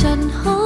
ฉันหอ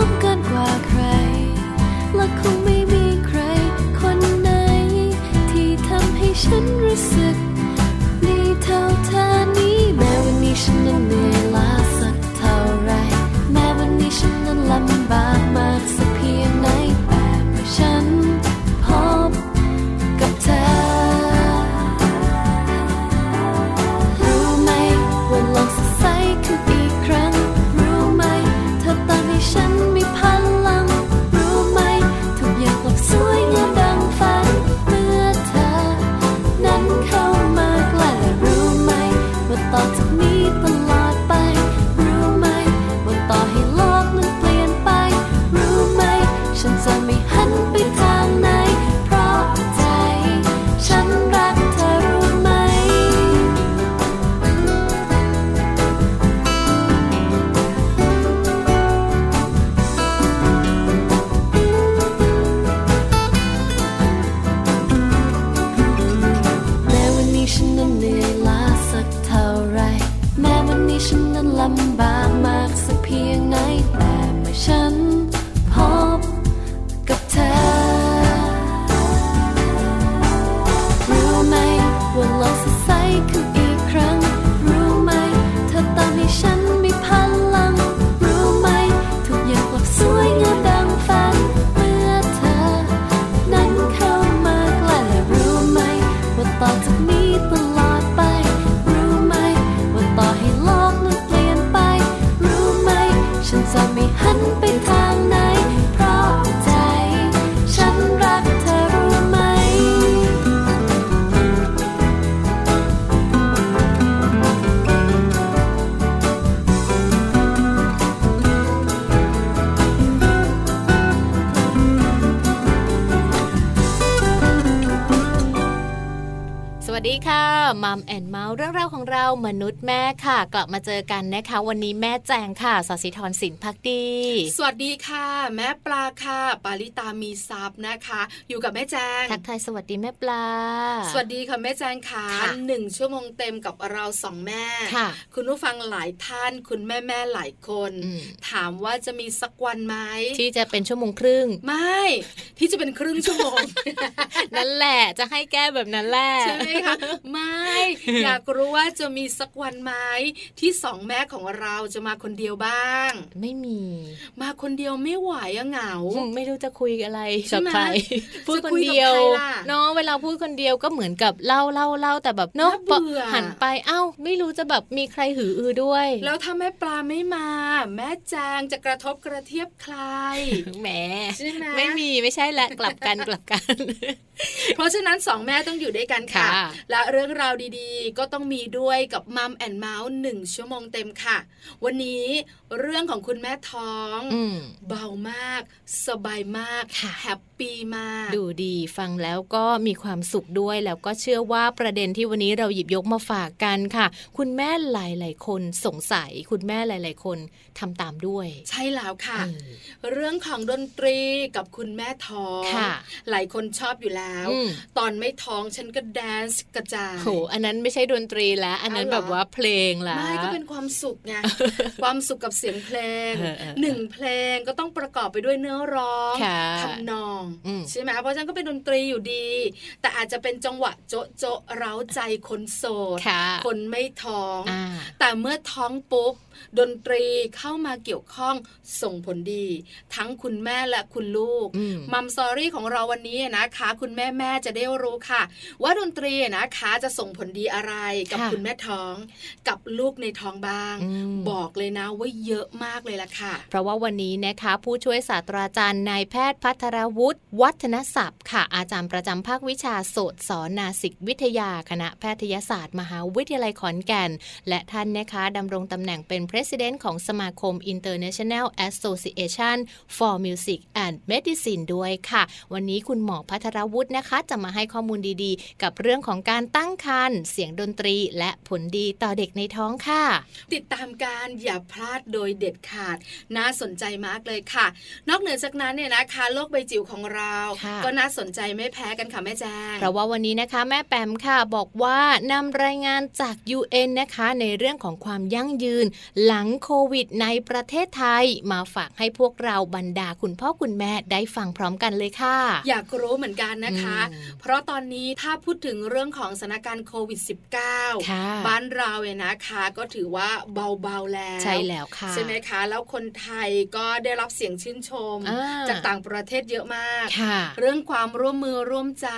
เรามนุษย์แม่ค่ะ กลับมาเจอกันนะคะ วันนี้แม่แจงค่ะสศิธรสินพักดี สวัสดีค่ะ แม่ปลาค่ะ ปาริตามีซับนะคะ อยู่กับแม่แจงทักทายสวัสดีแม่ปลา สวัสดีค่ะแม่แจงค่ะค่ะหนึ่งชั่วโมงเต็มกับเราสองแม่ค่ะคุณผู้ฟังหลายท่านคุณแม่แม่ๆหลายคนอืมถามว่าจะมีสักวันไหมที่จะเป็นชั่วโมงครึ่ง ไม่ ที่จะเป็นครึ่งชั่วโมงนั่นแหละจะให้แก้แบบนั้นแหละใช่ไหมคะไม่อยากรู้ว่าจะมีสักวันไหมที่สองแม่ของเราจะมาคนเดียวบ้าง ไม่มี มาคนเดียวไม่ไหวอะเหงาอืมไม่รู้จะคุยอะไรใช่กับไหมใครพูดจะคนคุยกับเดียวใครล่ะเนาะเวลาพูดคนเดียวก็เหมือนกับเล่าเล่าเล่าแต่แบบเนาะน่าเบื่อหันไปเอ้า ไม่รู้จะแบบมีใครหืออือด้วย แล้วถ้าแม่ปลาไม่มา แม่แจงจะกระทบกระเทียบใครแหมใช่ไหมไม่มีไม่ใช่แหละกลับกันกลับกัน เพราะฉะนั้นสองแม่ต้องอยู่ด้วยกันค่ะค่ะและเรื่องราวดีๆ ก็ต้องมีด้วยกับมัมแอนเมาส์หนึ่งชั่วโมงเต็มค่ะ วันนี้เรื่องของคุณแม่ท้องอืมเบามาก สบายมากค่ะ happy มาก ดูดีฟังแล้วก็มีความสุขด้วยแล้วก็เชื่อว่าประเด็นที่วันนี้เราหยิบยกมาฝากกันค่ะ คุณแม่หลาย ๆ คนสงสัย คุณแม่หลาย ๆ คนทำตามด้วย ใช่แล้วค่ะเออเรื่องของดนตรีกับคุณแม่ท้องค่ะหลายคนชอบอยู่แล้วอืมตอนไม่ท้องฉันก็แดนซ์กระจายโหอันนั้นไม่ใช่ดนตรีแล้ว อันนั้นเอาเหรอแบบว่าเพลงละไม่ก็เป็นความสุขไงความสุขกับเสียงเพลงเออเออเออหนึ่งเพลงก็ต้องประกอบไปด้วยเนื้อร้องค่ะทำนองอืมใช่ไหมเพราะฉะนั้นก็เป็นดนตรีอยู่ดี แต่อาจจะเป็นจังหวะโจะโจะเร้าใจคนโสดค่ะคนไม่ท้องอ่าแต่เมื่อท้องปุ๊บ ดนตรีเข้ามาเกี่ยวข้องส่งผลดี ทั้งคุณแม่และคุณลูกอืมมัมซอรี่ของเราวันนี้นะคะ คุณแม่แม่จะได้รู้ค่ะ ว่าดนตรีนะคะจะส่งผลดีอะไรกับค่ะคุณแม่ท้อง กับลูกในท้องบ้างอืมบอกเลยนะว่าเยอะมากเลยล่ะค่ะ เพราะว่าวันนี้นะคะ ผู้ช่วยศาสตราจารย์นายแพทย์พัทรวุฒิวัฒนศัพท์ ค่ะ อาจารย์ประจำภาควิชาโสตสอนนาสิกวิทยาคณะแพทยศาสตร์ มหาวิทยาลัยขอนแก่น และท่านนะคะดำรงตำแหน่งเป็น President ของสมาคม International Association for Music and Medicine ด้วยค่ะ วันนี้คุณหมอพัทรวุฒินะคะ จะมาให้ข้อมูลดีๆ กับเรื่องของการตั้งครรภ์เสียงดนตรีและผลดีต่อเด็กในท้องค่ะ ติดตามการอย่าพลาดโดยเด็ดขาด น่าสนใจมากเลยค่ะ นอกเหนือจากนั้นเนี่ยนะคะโลกใบจิ๋วของเราค่ะก็น่าสนใจไม่แพ้กันค่ะแม่แจ้งเพราะว่าวันนี้นะคะแม่แปมค่ะบอกว่านำรายงานจาก UN นะคะในเรื่องของความยั่งยืนหลังโควิดในประเทศไทย มาฝากให้พวกเราบรรดาคุณพ่อคุณแม่ได้ฟังพร้อมกันเลยค่ะ อยากรู้เหมือนกันนะคะอืมเพราะตอนนี้ถ้าพูดถึงเรื่องของสถานการณ์โควิด -19 ค่ะบ้านเราเนี่ยนะคะก็ถือว่าเบาๆแล้วใช่แล้วค่ะใช่ไหมคะ แล้วคนไทยก็ได้รับเสียงชื่นชมอ่าจากต่างประเทศเยอะมากค่ะเรื่องความร่วมมือร่วมใจ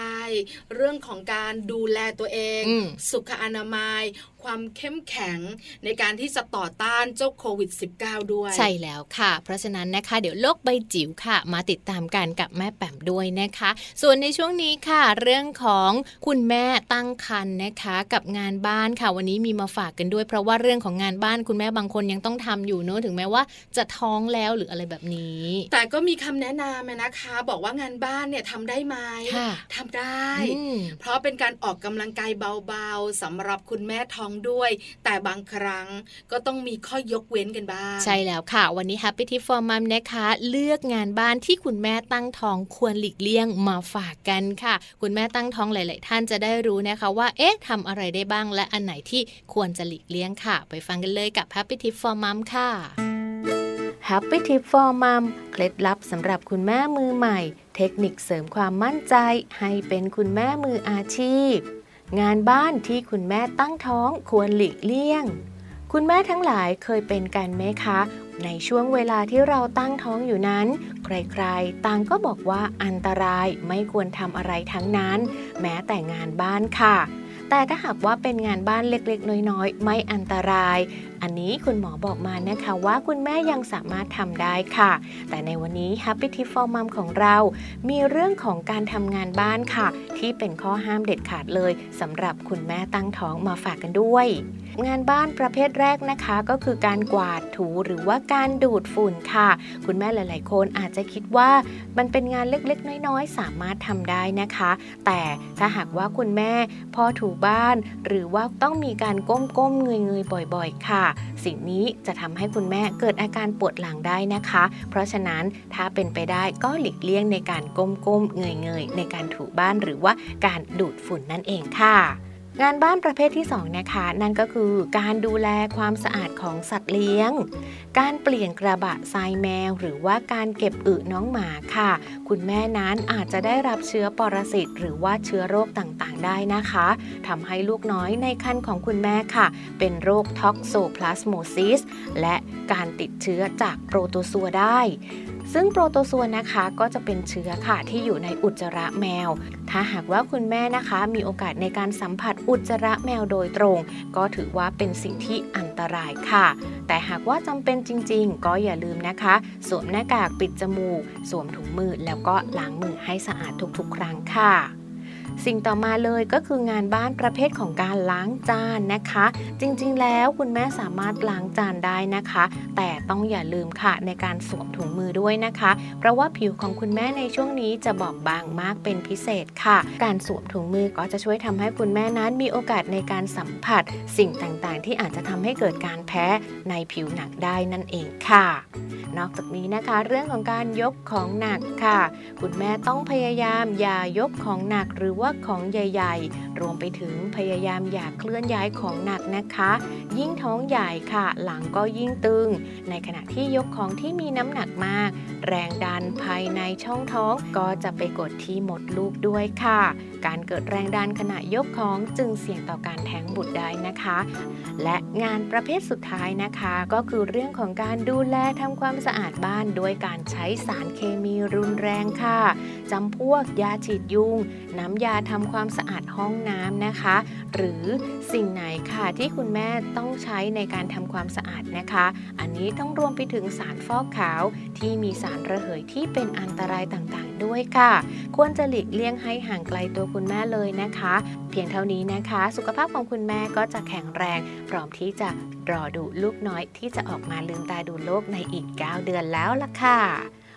เรื่องของการดูแลตัวเองอืมสุขอนามัยความเข้มแข็งในการที่จะต่อต้านเจ้าโควิด -19 ด้วย ใช่แล้วค่ะ เพราะฉะนั้นนะคะ เดี๋ยวโลกใบจิ๋วค่ะ มาติดตามกันกับแม่แปมด้วยนะคะ ส่วนในช่วงนี้ค่ะ เรื่องของคุณแม่ตั้งครรภ์นะคะ กับงานบ้านค่ะวันนี้มีมาฝากกันด้วย เพราะว่าเรื่องของงานบ้านคุณแม่บางคนยังต้องทำอยู่เนอะถึงแม้ว่าจะท้องแล้วหรืออะไรแบบนี้ แต่ก็มีคำแนะนำนะคะ บอกว่างานบ้านเนี่ยทำได้ไหมค่ะทำได้อืมเพราะเป็นการออกกำลังกายเบาๆสำหรับคุณแม่ท้องด้วย แต่บางครั้งก็ต้องมีข้อยกเว้นกันบ้าง ใช่แล้วค่ะ วันนี้ Happy Tip for Mom นะคะ เลือกงานบ้านที่คุณแม่ตั้งท้องควรหลีกเลี่ยงมาฝากกันค่ะ คุณแม่ตั้งท้องหลาย ๆ ท่านจะได้รู้นะคะว่าเอ๊ะทำอะไรได้บ้างและอันไหนที่ควรจะหลีกเลี่ยงค่ะ ไปฟังกันเลยกับ Happy Tip for Mom ค่ะ Happy Tip for Mom เคล็ดลับสำหรับคุณแม่มือใหม่ เทคนิคเสริมความมั่นใจ ให้เป็นคุณแม่มืออาชีพ งานบ้านที่คุณแม่ตั้งท้องควรหลีกเลี่ยง คุณแม่ทั้งหลายเคยเป็นกันไหมคะ ในช่วงเวลาที่เราตั้งท้องอยู่นั้น ใครๆ ต่างก็บอกว่าอันตรายไม่ควรทำอะไรทั้งนั้น แม้แต่งานบ้านค่ะ แต่ถ้าหากว่าเป็นงานบ้านเล็กๆ น้อยๆ ไม่อันตราย อันนี้คุณหมอบอกมานะคะว่าคุณแม่ยังสามารถทำได้ค่ะ แต่ในวันนี้ Happy Tip for Mom ของเรา มีเรื่องของการทำงานบ้านค่ะ ที่เป็นข้อห้ามเด็ดขาดเลยสำหรับคุณแม่ตั้งท้องมาฝากกันด้วย งานบ้านประเภทแรกนะคะ ก็คือการกวาดถูหรือว่าการดูดฝุ่นค่ะ คุณแม่หลาย ๆ คนอาจจะคิดว่ามันเป็นงานเล็ก ๆ น้อย ๆ สามารถทำได้นะคะ แต่ถ้าหากว่าคุณแม่พอถูบ้าน หรือว่าต้องมีการก้ม ๆ เงย ๆ บ่อย ๆ ค่ะ สิ่งนี้จะทำให้คุณแม่เกิดอาการปวดหลังได้นะคะ เพราะฉะนั้นถ้าเป็นไปได้ก็หลีกเลี่ยงในการก้มๆเงย ๆ ในการถูบ้านหรือว่าการดูดฝุ่นนั่นเองค่ะ งานบ้านประเภทที่2นะคะนั่นก็คือการดูแลความสะอาดของสัตว์เลี้ยง การเปลี่ยนกระบะทรายแมว หรือว่าการเก็บอึน้องหมาค่ะ คุณแม่นั้นอาจจะได้รับเชื้อปรสิตหรือว่าเชื้อโรคต่างๆ ได้นะคะทำให้ลูกน้อยในครรภ์ของคุณแม่ค่ะ เป็นโรคท็อกโซพลาสโมซิสและการติดเชื้อจากโปรโตซัวได้ ซึ่งโปรโตซัวนะคะก็จะเป็นเชื้อค่ะที่อยู่ในอุจจาระแมว ถ้าหากว่าคุณแม่นะคะมีโอกาสในการสัมผัสอุจจาระแมวโดยตรง ก็ถือว่าเป็นสิ่งที่อันตรายค่ะ แต่หากว่าจำเป็นจริง ๆ ก็อย่าลืมนะคะ สวมหน้ากากปิดจมูก สวมถุงมือแล้วก็ล้างมือให้สะอาดทุกๆ ครั้งค่ะ สิ่งต่อมาเลยก็คืองานบ้านประเภทของการล้างจานนะคะ จริงๆ แล้วคุณแม่สามารถล้างจานได้นะคะ แต่ต้องอย่าลืมค่ะในการสวมถุงมือด้วยนะคะ เพราะว่าผิวของคุณแม่ในช่วงนี้จะบอบบางมากเป็นพิเศษค่ะ การสวมถุงมือก็จะช่วยทำให้คุณแม่นั้นมีโอกาสในการสัมผัส สิ่งต่างๆ ที่อาจจะทำให้เกิดการแพ้ในผิวหนักได้นั่นเองค่ะ นอกจากนี้นะคะ เรื่องของการยกของหนักค่ะ คุณแม่ต้องพยายามอย่ายกของหนักหรือว่าของใหญ่ๆ รวมไปถึงพยายามอย่าเคลื่อนย้ายของหนักนะคะ ยิ่งท้องใหญ่ค่ะ หลังก็ยิ่งตึง ในขณะที่ยกของที่มีน้ำหนักมาก แรงดันภายในช่องท้องก็จะไปกดที่หมดลูกด้วยค่ะ การเกิดแรงดันขณะยกของจึงเสี่ยงต่อการแท้งบุตรได้นะคะ และงานประเภทสุดท้ายนะคะ ก็คือเรื่องของการดูแลทำความสะอาดบ้านด้วยการใช้สารเคมีรุนแรงค่ะจำพวกยาฉีดยุง น้ำยาการทำความสะอาดห้องน้ำนะคะ หรือสิ่งไหนค่ะที่คุณแม่ต้องใช้ในการทำความสะอาดนะคะ อันนี้ต้องรวมไปถึงสารฟอกขาวที่มีสารระเหยที่เป็นอันตรายต่างๆ ด้วยค่ะ ควรจะหลีกเลี่ยงให้ห่างไกลตัวคุณแม่เลยนะคะ เพียงเท่านี้นะคะ สุขภาพของคุณแม่ก็จะแข็งแรง พร้อมที่จะรอดูลูกน้อยที่จะออกมาลืมตาดูโลกในอีก 9 เดือนแล้วล่ะค่ะ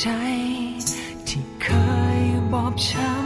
ใจที่เคยบอบช้ำ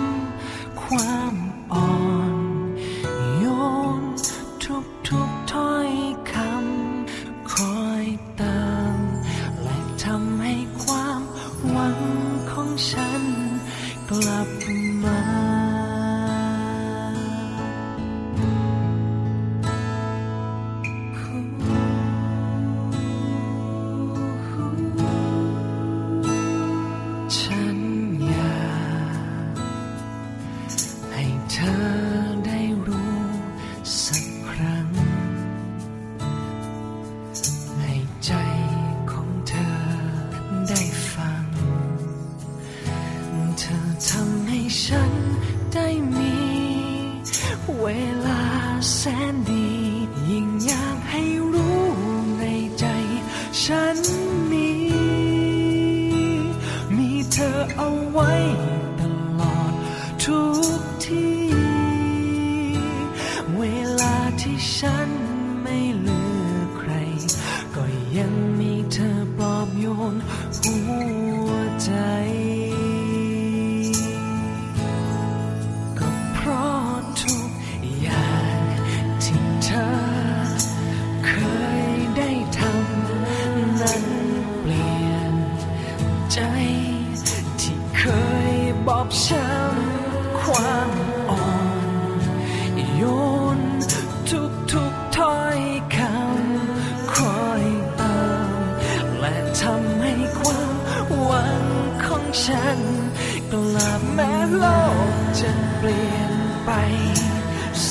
กลับแม้โลกจะเปลี่ยนไป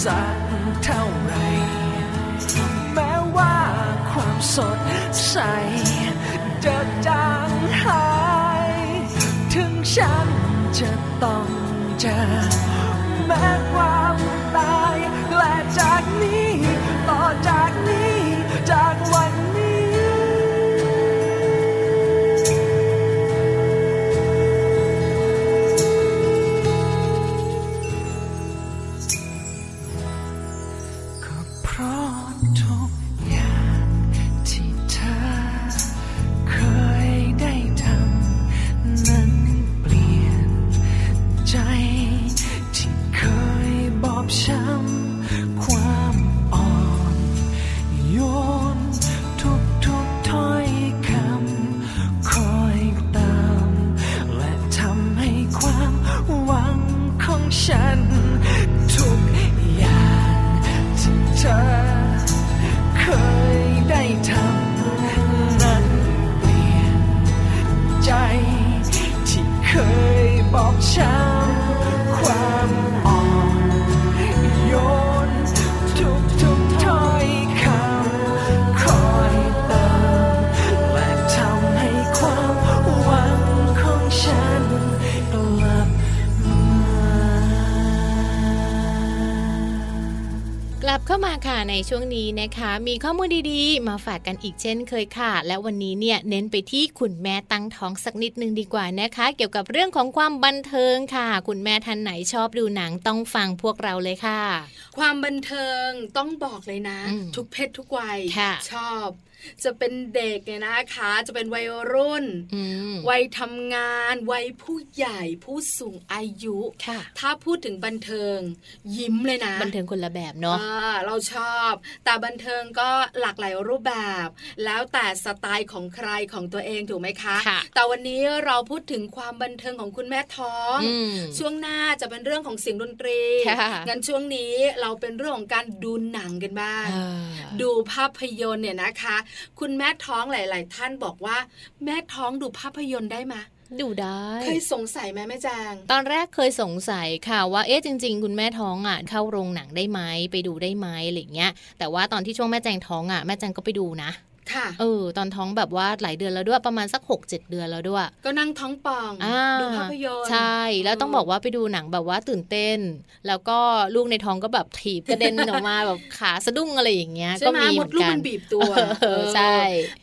สักเท่าไร แม้ว่าความสดใสจะจางหาย ถึงฉันจะต้องเจอแม้ความตายและจากนี้ ในช่วงนี้นะคะ มีข้อมูลดีๆ มาฝากกันอีกเช่นเคยค่ะ และวันนี้เนี่ยเน้นไปที่คุณแม่ตั้งท้องสักนิดนึงดีกว่านะคะ เกี่ยวกับเรื่องของความบันเทิงค่ะ คุณแม่ท่านไหนชอบดูหนังต้องฟังพวกเราเลยค่ะ ความบันเทิงต้องบอกเลยนะอืมทุกเพศทุกวัยค่ะชอบ จะเป็นเด็กเนี่ยนะคะ จะเป็นวัยรุ่นอืมวัยทำงาน วัยผู้ใหญ่ผู้สูงอายุค่ะถ้าพูดถึงบันเทิง ยิ้มเลยนะ บันเทิงคนละแบบเนาะอ่าเราชอบ แต่บันเทิงก็หลากหลายรูปแบบ แล้วแต่สไตล์ของใครของตัวเองถูกไหมคะค่ะแต่วันนี้เราพูดถึงความบันเทิงของคุณแม่ท้องอืมช่วงหน้าจะเป็นเรื่องของเสียงดนตรีค่ะงั้นช่วงนี้เราเป็นเรื่องของการดูหนังกันบ้างเออดูภาพยนตร์เนี่ยนะคะคุณแม่ท้องหลาย ๆ ท่านบอกว่า แม่ท้องดูภาพยนตร์ได้ไหมดูได้ เคยสงสัยไหมแม่แจงตอนแรกเคยสงสัยค่ะว่าเอ๊ะจริง ๆ คุณแม่ท้องอะเข้าโรงหนังได้ไหมไปดูได้ไหมอะไรอย่างเงี้ย แต่ว่าตอนที่ช่วงแม่แจงท้องอะแม่แจงก็ไปดูนะ ค่ะ เออ ตอนท้องแบบว่าหลายเดือนแล้วด้วยประมาณสัก 6 7 เดือนแล้วด้วย ก็นั่งท้องป่องอ่าดูภาพยนตร์ใช่ แล้วต้องบอกว่าไปดูหนังแบบว่าตื่นเต้น แล้วก็ลูกในท้องก็แบบถีบกระเด็นออกมาแบบขาสะดุ้งอะไรอย่างเงี้ยใช่ก็ไหมมีมเหมืดอนลูกกัมันนบีบตัวเออใช่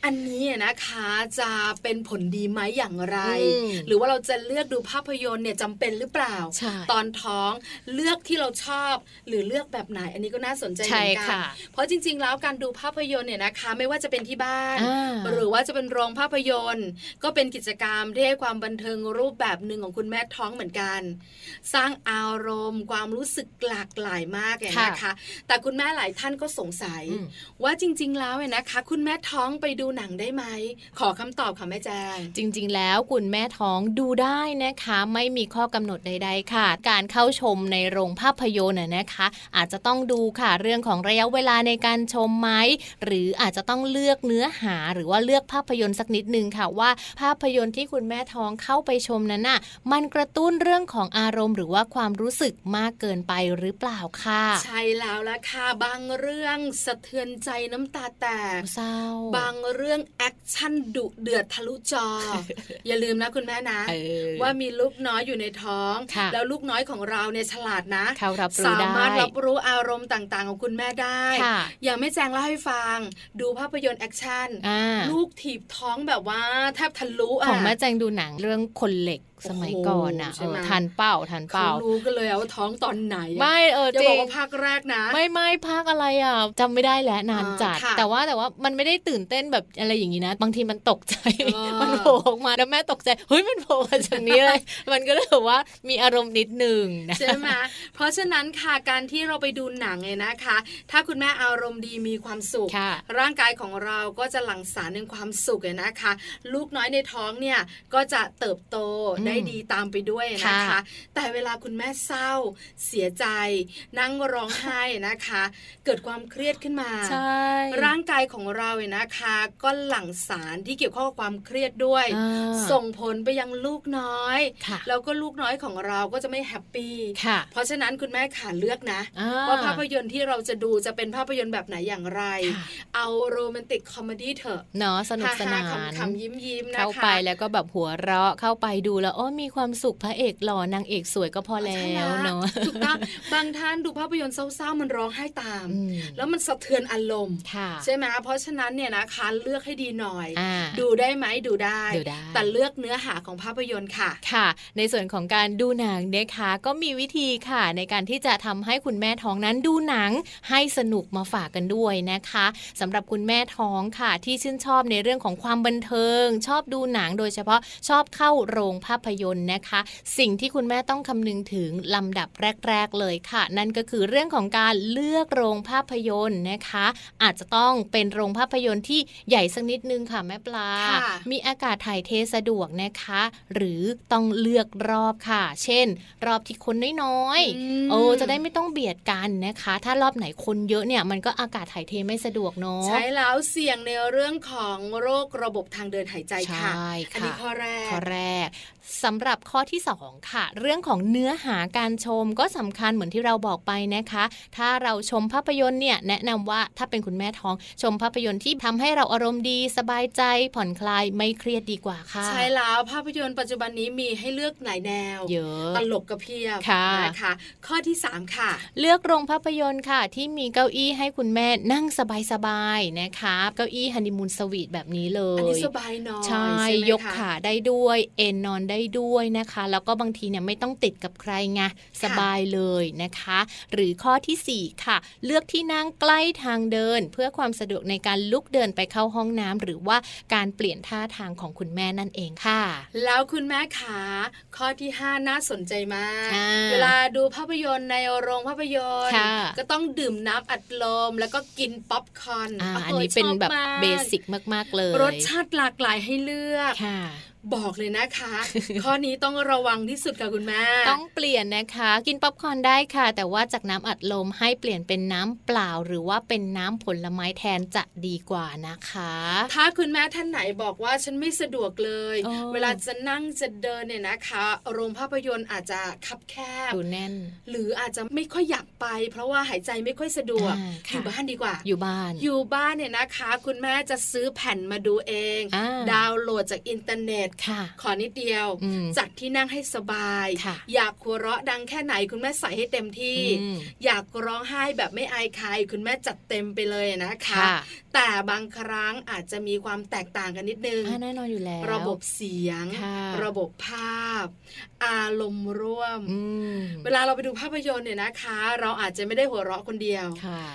อันนี้นะคะจะเป็นผลดีไหมอย่างไรอืมหรือว่าเราจะเลือกดูภาพยนตร์เนี่ยจำเป็นหรือเปล่าใช่ตอนท้องเลือกที่เราชอบ หรือเลือกแบบไหน อันนี้ก็น่าสนใจเหใช่มือนกัค่ะเพราะจริง ๆ แล้วการดูภาพยนตร์เนี่ยนะคะ ไม่ว่าจะเป็นที่บ้านอ่าหรือว่าจะเป็นโรงภาพยนตร์ ก็เป็นกิจกรรมที่ให้ความบันเทิงรูปแบบหนึ่งของคุณแม่ท้องเหมือนกัน สร้างอารมณ์ ความรู้สึกหลากหลายมากเลยนะคะ แต่คุณแม่หลายท่านก็สงสัยอืมว่าจริง ๆ แล้วเนี่ยนะคะ คุณแม่ท้องไปดูหนังได้ไหมขอคำตอบค่ะแม่แจงจริง ๆ แล้วคุณแม่ท้องดูได้นะคะ ไม่มีข้อกำหนดใด ๆ ค่ะ การเข้าชมในโรงภาพยนตร์น่ะนะคะ อาจจะต้องดูค่ะเรื่องของระยะเวลาในการชมไหมหรืออาจจะต้องเลือกเนื้อหาหรือว่าเลือกภาพยนตร์สักนิดนึงค่ะว่า ภาพยนตร์ที่คุณแม่ท้องเข้าไปชมนั้นน่ะมันกระตุ้นเรื่องของอารมณ์ หรือว่าความรู้สึกมากเกินไปหรือเปล่าค่ะใช่แล้วละค่ะบางเรื่องสะเทือนใจน้ำตาแตกเศร้าบางเรื่องแอคชั่นดุเดือดทะลุจอ อย่าลืมนะคุณแม่นะเออว่ามีลูกน้อยอยู่ในท้องค่ะแล้วลูกน้อยของเราเนี่ยฉลาดนะเขารับรู้สามารถได้รับรู้อารมณ์ต่างๆ ของคุณแม่ได้ค่ะอย่างแม่แจงเล่าให้ฟัง ดูภาพยนตร์แอคชั่นอ่าลูกถีบท้องแบบว่าแทบทะลุอะของแม่แจงดูหนังเรื่องคนเหล็ก สมัยก่อนอะโอ้โหใช่เอไหมอทันเป้าทันเขาเป้ารู้กันเลยอะว่าท้องตอนไหนอะไม่เอออย่าจริบอกงว่าภาคแรกนะ ไม่ไม่ภาคอะไรอะจำไม่ได้แล้วนานอ่าจัดค่ะแต่ว่าแต่ว่ามันไม่ได้ตื่นเต้นแบบอะไรอย่างนี้นะ บางทีมันตกใจเออมันโผล่ออกมาแล้วแม่ตกใจ เฮ้ยมันโผล่มาจากนี้เลย มันก็เลยแบบว่ามีอารมณ์นิดหนึ่งนะใช่ไหมเพราะฉะนั้นค่ะการที่เราไปดูหนังเนี่ยนะคะ ถ้าคุณแม่อารมณ์ดีมีความสุขค่ะร่างกายของเราก็จะหลั่งสารในความสุขเนี่ยนะคะ ลูกน้อยในท้องเนี่ยก็จะเติบโตอืมได้ดีตามไปด้วยนะคะค่ะแต่เวลาคุณแม่เศร้า เสียใจ นั่งร้องไห้นะคะ เกิดความเครียดขึ้นมาใช่ร่างกายของเราเนี่ยนะคะ ก็หลั่งสารที่เกี่ยวข้องกับความเครียดด้วยอ่าส่งผลไปยังลูกน้อยค่ะแล้วก็ลูกน้อยของเราก็จะไม่ happy ค่ะเพราะฉะนั้นคุณแม่ขาเลือกนะอ่ว่าภาพยนตร์ที่เราจะดูจะเป็นภาพยนตร์แบบไหนอย่างไรค่ะเอา romantic comedy เถอะเนาะสนุกสนานขำๆยิ้มยิ้มๆนะคะเข้าไปแล้วก็แบบหัวเราะเข้าไปดูแล้วอ้มีความสุขพระเอกหล่อนางเอกสวยก็พอแล้วเนาะถูกต้องบางท่านดูภาพยนตร์เศร้าๆมันร้องไห้ตาม แล้วมันสะเทือนอารมณ์ใช่ไหมเพราะฉะนั้นเนี่ยนะคะเลือกให้ดีหน่อย ดูได้ไหมดูได้ แต่เลือกเนื้อหาของภาพยนตร์ค่ะค่ะ ในส่วนของการดูหนังนะคะก็มีวิธีค่ะ ในการที่จะทำให้คุณแม่ท้องนั้นดูหนังให้สนุกมาฝากกันด้วยนะคะสำหรับคุณแม่ท้องค่ะที่ชื่นชอบในเรื่องของความบันเทิง ชอบดูหนังโดยเฉพาะชอบเข้าโรงภาพยนตร์นะคะ สิ่งที่คุณแม่ต้องคำนึงถึงลำดับแรก ๆ เลยค่ะ นั่นก็คือเรื่องของการเลือกโรงภาพยนตร์นะคะ อาจจะต้องเป็นโรงภาพยนตร์ที่ใหญ่สักนิดนึงค่ะแม่ปลา มีอากาศถ่ายเทสะดวกนะคะ หรือต้องเลือกรอบค่ะ เช่น รอบที่คนน้อยๆโอ้จะได้ไม่ต้องเบียดกันนะคะ ถ้ารอบไหนคนเยอะเนี่ยมันก็อากาศถ่ายเทไม่สะดวกเนาะใช่แล้วเสี่ยงในเรื่องของโรคระบบทางเดินหายใจค่ะอันนี้ข้อแรกข้อแรกสำหรับข้อที่ 2 ค่ะ เรื่องของเนื้อหาการชมก็สำคัญเหมือนที่เราบอกไปนะคะ ถ้าเราชมภาพยนตร์เนี่ยแนะนำว่าถ้าเป็นคุณแม่ท้อง ชมภาพยนตร์ที่ทำให้เราอารมณ์ดีสบายใจผ่อนคลายไม่เครียดดีกว่าค่ะ ใช่แล้วภาพยนตร์ปัจจุบันนี้มีให้เลือกหลายแนวเยอะตลกกระเพียบค่ะนะคะข้อที่ 3 ค่ะ เลือกโรงภาพยนตร์ค่ะ ที่มีเก้าอี้ให้คุณแม่นั่งสบายๆนะคะเก้าอี้ฮันนีมูนสวีทแบบนี้เลยอันนี้สบายนอนใช่ยกขาได้ด้วยเอนนอนได้ด้วยนะคะ แล้วก็บางทีเนี่ยไม่ต้องติดกับใครไงสบายเลยนะคะ หรือข้อที่ 4 ค่ะ เลือกที่นั่งใกล้ทางเดิน เพื่อความสะดวกในการลุกเดินไปเข้าห้องน้ำหรือว่าการเปลี่ยนท่าทางของคุณแม่นั่นเองค่ะ แล้วคุณแม่ขาข้อที่ 5 น่าสนใจมาก เวลาดูภาพยนตร์ในโรงภาพยนตร์ก็ต้องดื่มน้ำอัดลม แล้วก็กินป๊อปคอร์นอันนี้เป็นแบบ basicมาก ๆ เลย รสชาติหลากหลายให้เลือกบอกเลยนะคะ ข้อนี้ต้องระวังที่สุดค่ะคุณแม่ ต้องเปลี่ยนนะคะ กินป๊อปคอร์นได้ค่ะ แต่ว่าจากน้ำอัดลมให้เปลี่ยนเป็นน้ำเปล่า หรือว่าเป็นน้ำผลไม้แทนจะดีกว่านะคะ ถ้าคุณแม่ท่านไหนบอกว่าฉันไม่สะดวกเลย เวลาจะนั่งจะเดินเนี่ยนะคะโรงภาพยนตร์อาจจะคับแคบดูแน่น หรืออาจจะไม่ค่อยอยากไป เพราะว่าหายใจไม่ค่อยสะดวกอยู่บ้านดีกว่า อยู่บ้าน อยู่บ้านเนี่ยนะคะ คุณแม่จะซื้อแผ่นมาดูเอง ดาวน์โหลดจากอินเทอร์เน็ตขอนิดเดียว จัดที่นั่งให้สบาย อยากหัวเราะดังแค่ไหนคุณแม่ใส่ให้เต็มที่ อยากร้องไห้แบบไม่อายใครคุณแม่จัดเต็มไปเลยนะคะแต่บางครั้งอาจจะมีความแตกต่างกันนิดนึงแน่นอนอยู่แล้ว ระบบเสียง ระบบภาพ อารมณ์ร่วม เวลาเราไปดูภาพยนตร์เนี่ยนะคะ เราอาจจะไม่ได้หัวเราะคนเดียว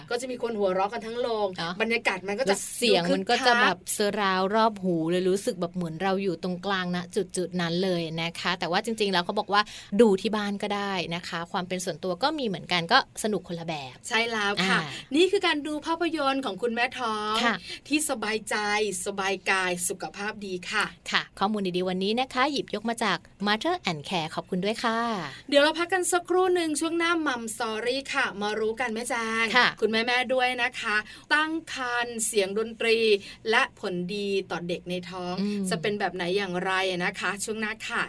ก็จะมีคนหัวเราะกันทั้งโรงบรรยากาศมันก็จะเสียงมันก็จะแบบเซราวรอบหูเลยรู้สึกแบบเหมือนเราอยู่ตรงกลางนะจุดๆนั้นเลยนะคะ แต่ว่าจริง ๆ แล้วเขาบอกว่าดูที่บ้านก็ได้นะคะ ความเป็นส่วนตัวก็มีเหมือนกันก็สนุกคนละแบบ ใช่แล้วค่ะ นี่คือการดูภาพยนตร์ของคุณแม่ท้องที่สบายใจสบายกายสุขภาพดีค่ะ ค่ะ ข้อมูลดีๆวันนี้นะคะ หยิบยกมาจาก Mother and Care ขอบคุณด้วยค่ะ เดี๋ยวเราพักกันสักครู่หนึ่งช่วงหน้ามัมสอรี่ค่ะ มารู้กันแม่แจ้งคุณแม่แม่ด้วยนะคะ ตั้งคันเสียงดนตรี และผลดีต่อเด็กในท้อง จะเป็นแบบไหนอย่างไรนะคะ ช่วงหน้าค่ะ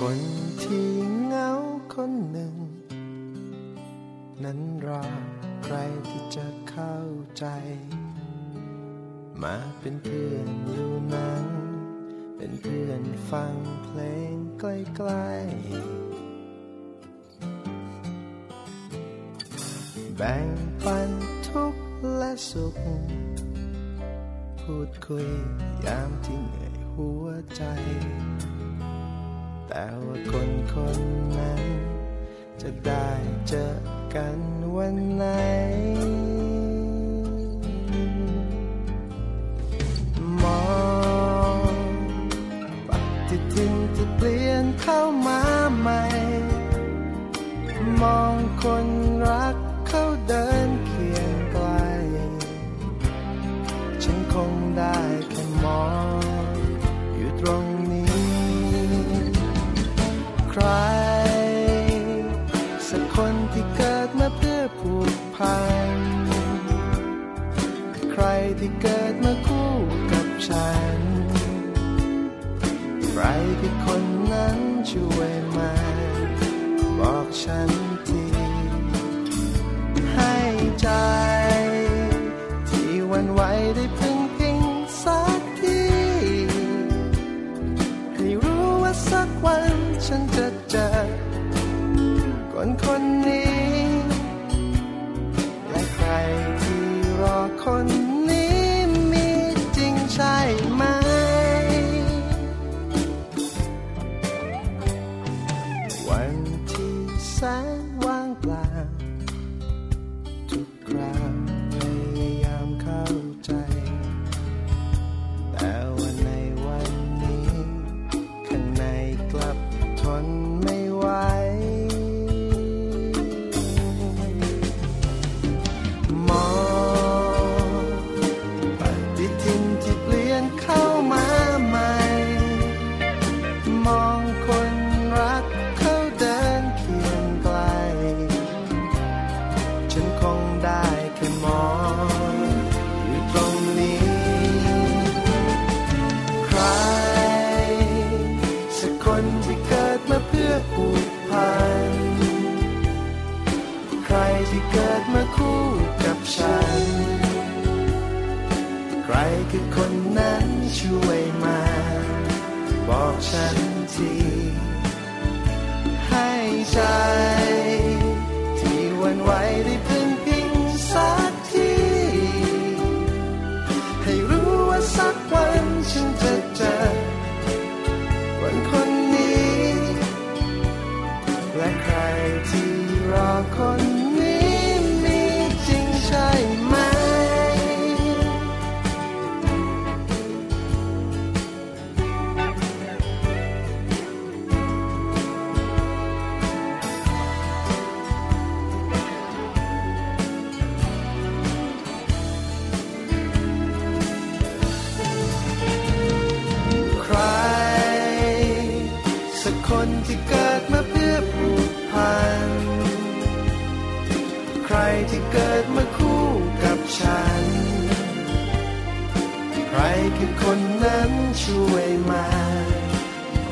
คนที่เหงาคนหนึ่ง นั้นรอใครที่จะเข้าใจ มาเป็นเพื่อนอยู่นั้น เป็นเพื่อนฟังเพลงใกล้ๆแบ่งปันทุกข์และสุข พูดคุยยามที่เหนื่อยหัวใจ แต่ว่าคนคนนั้น จะได้เจอกันวันไหน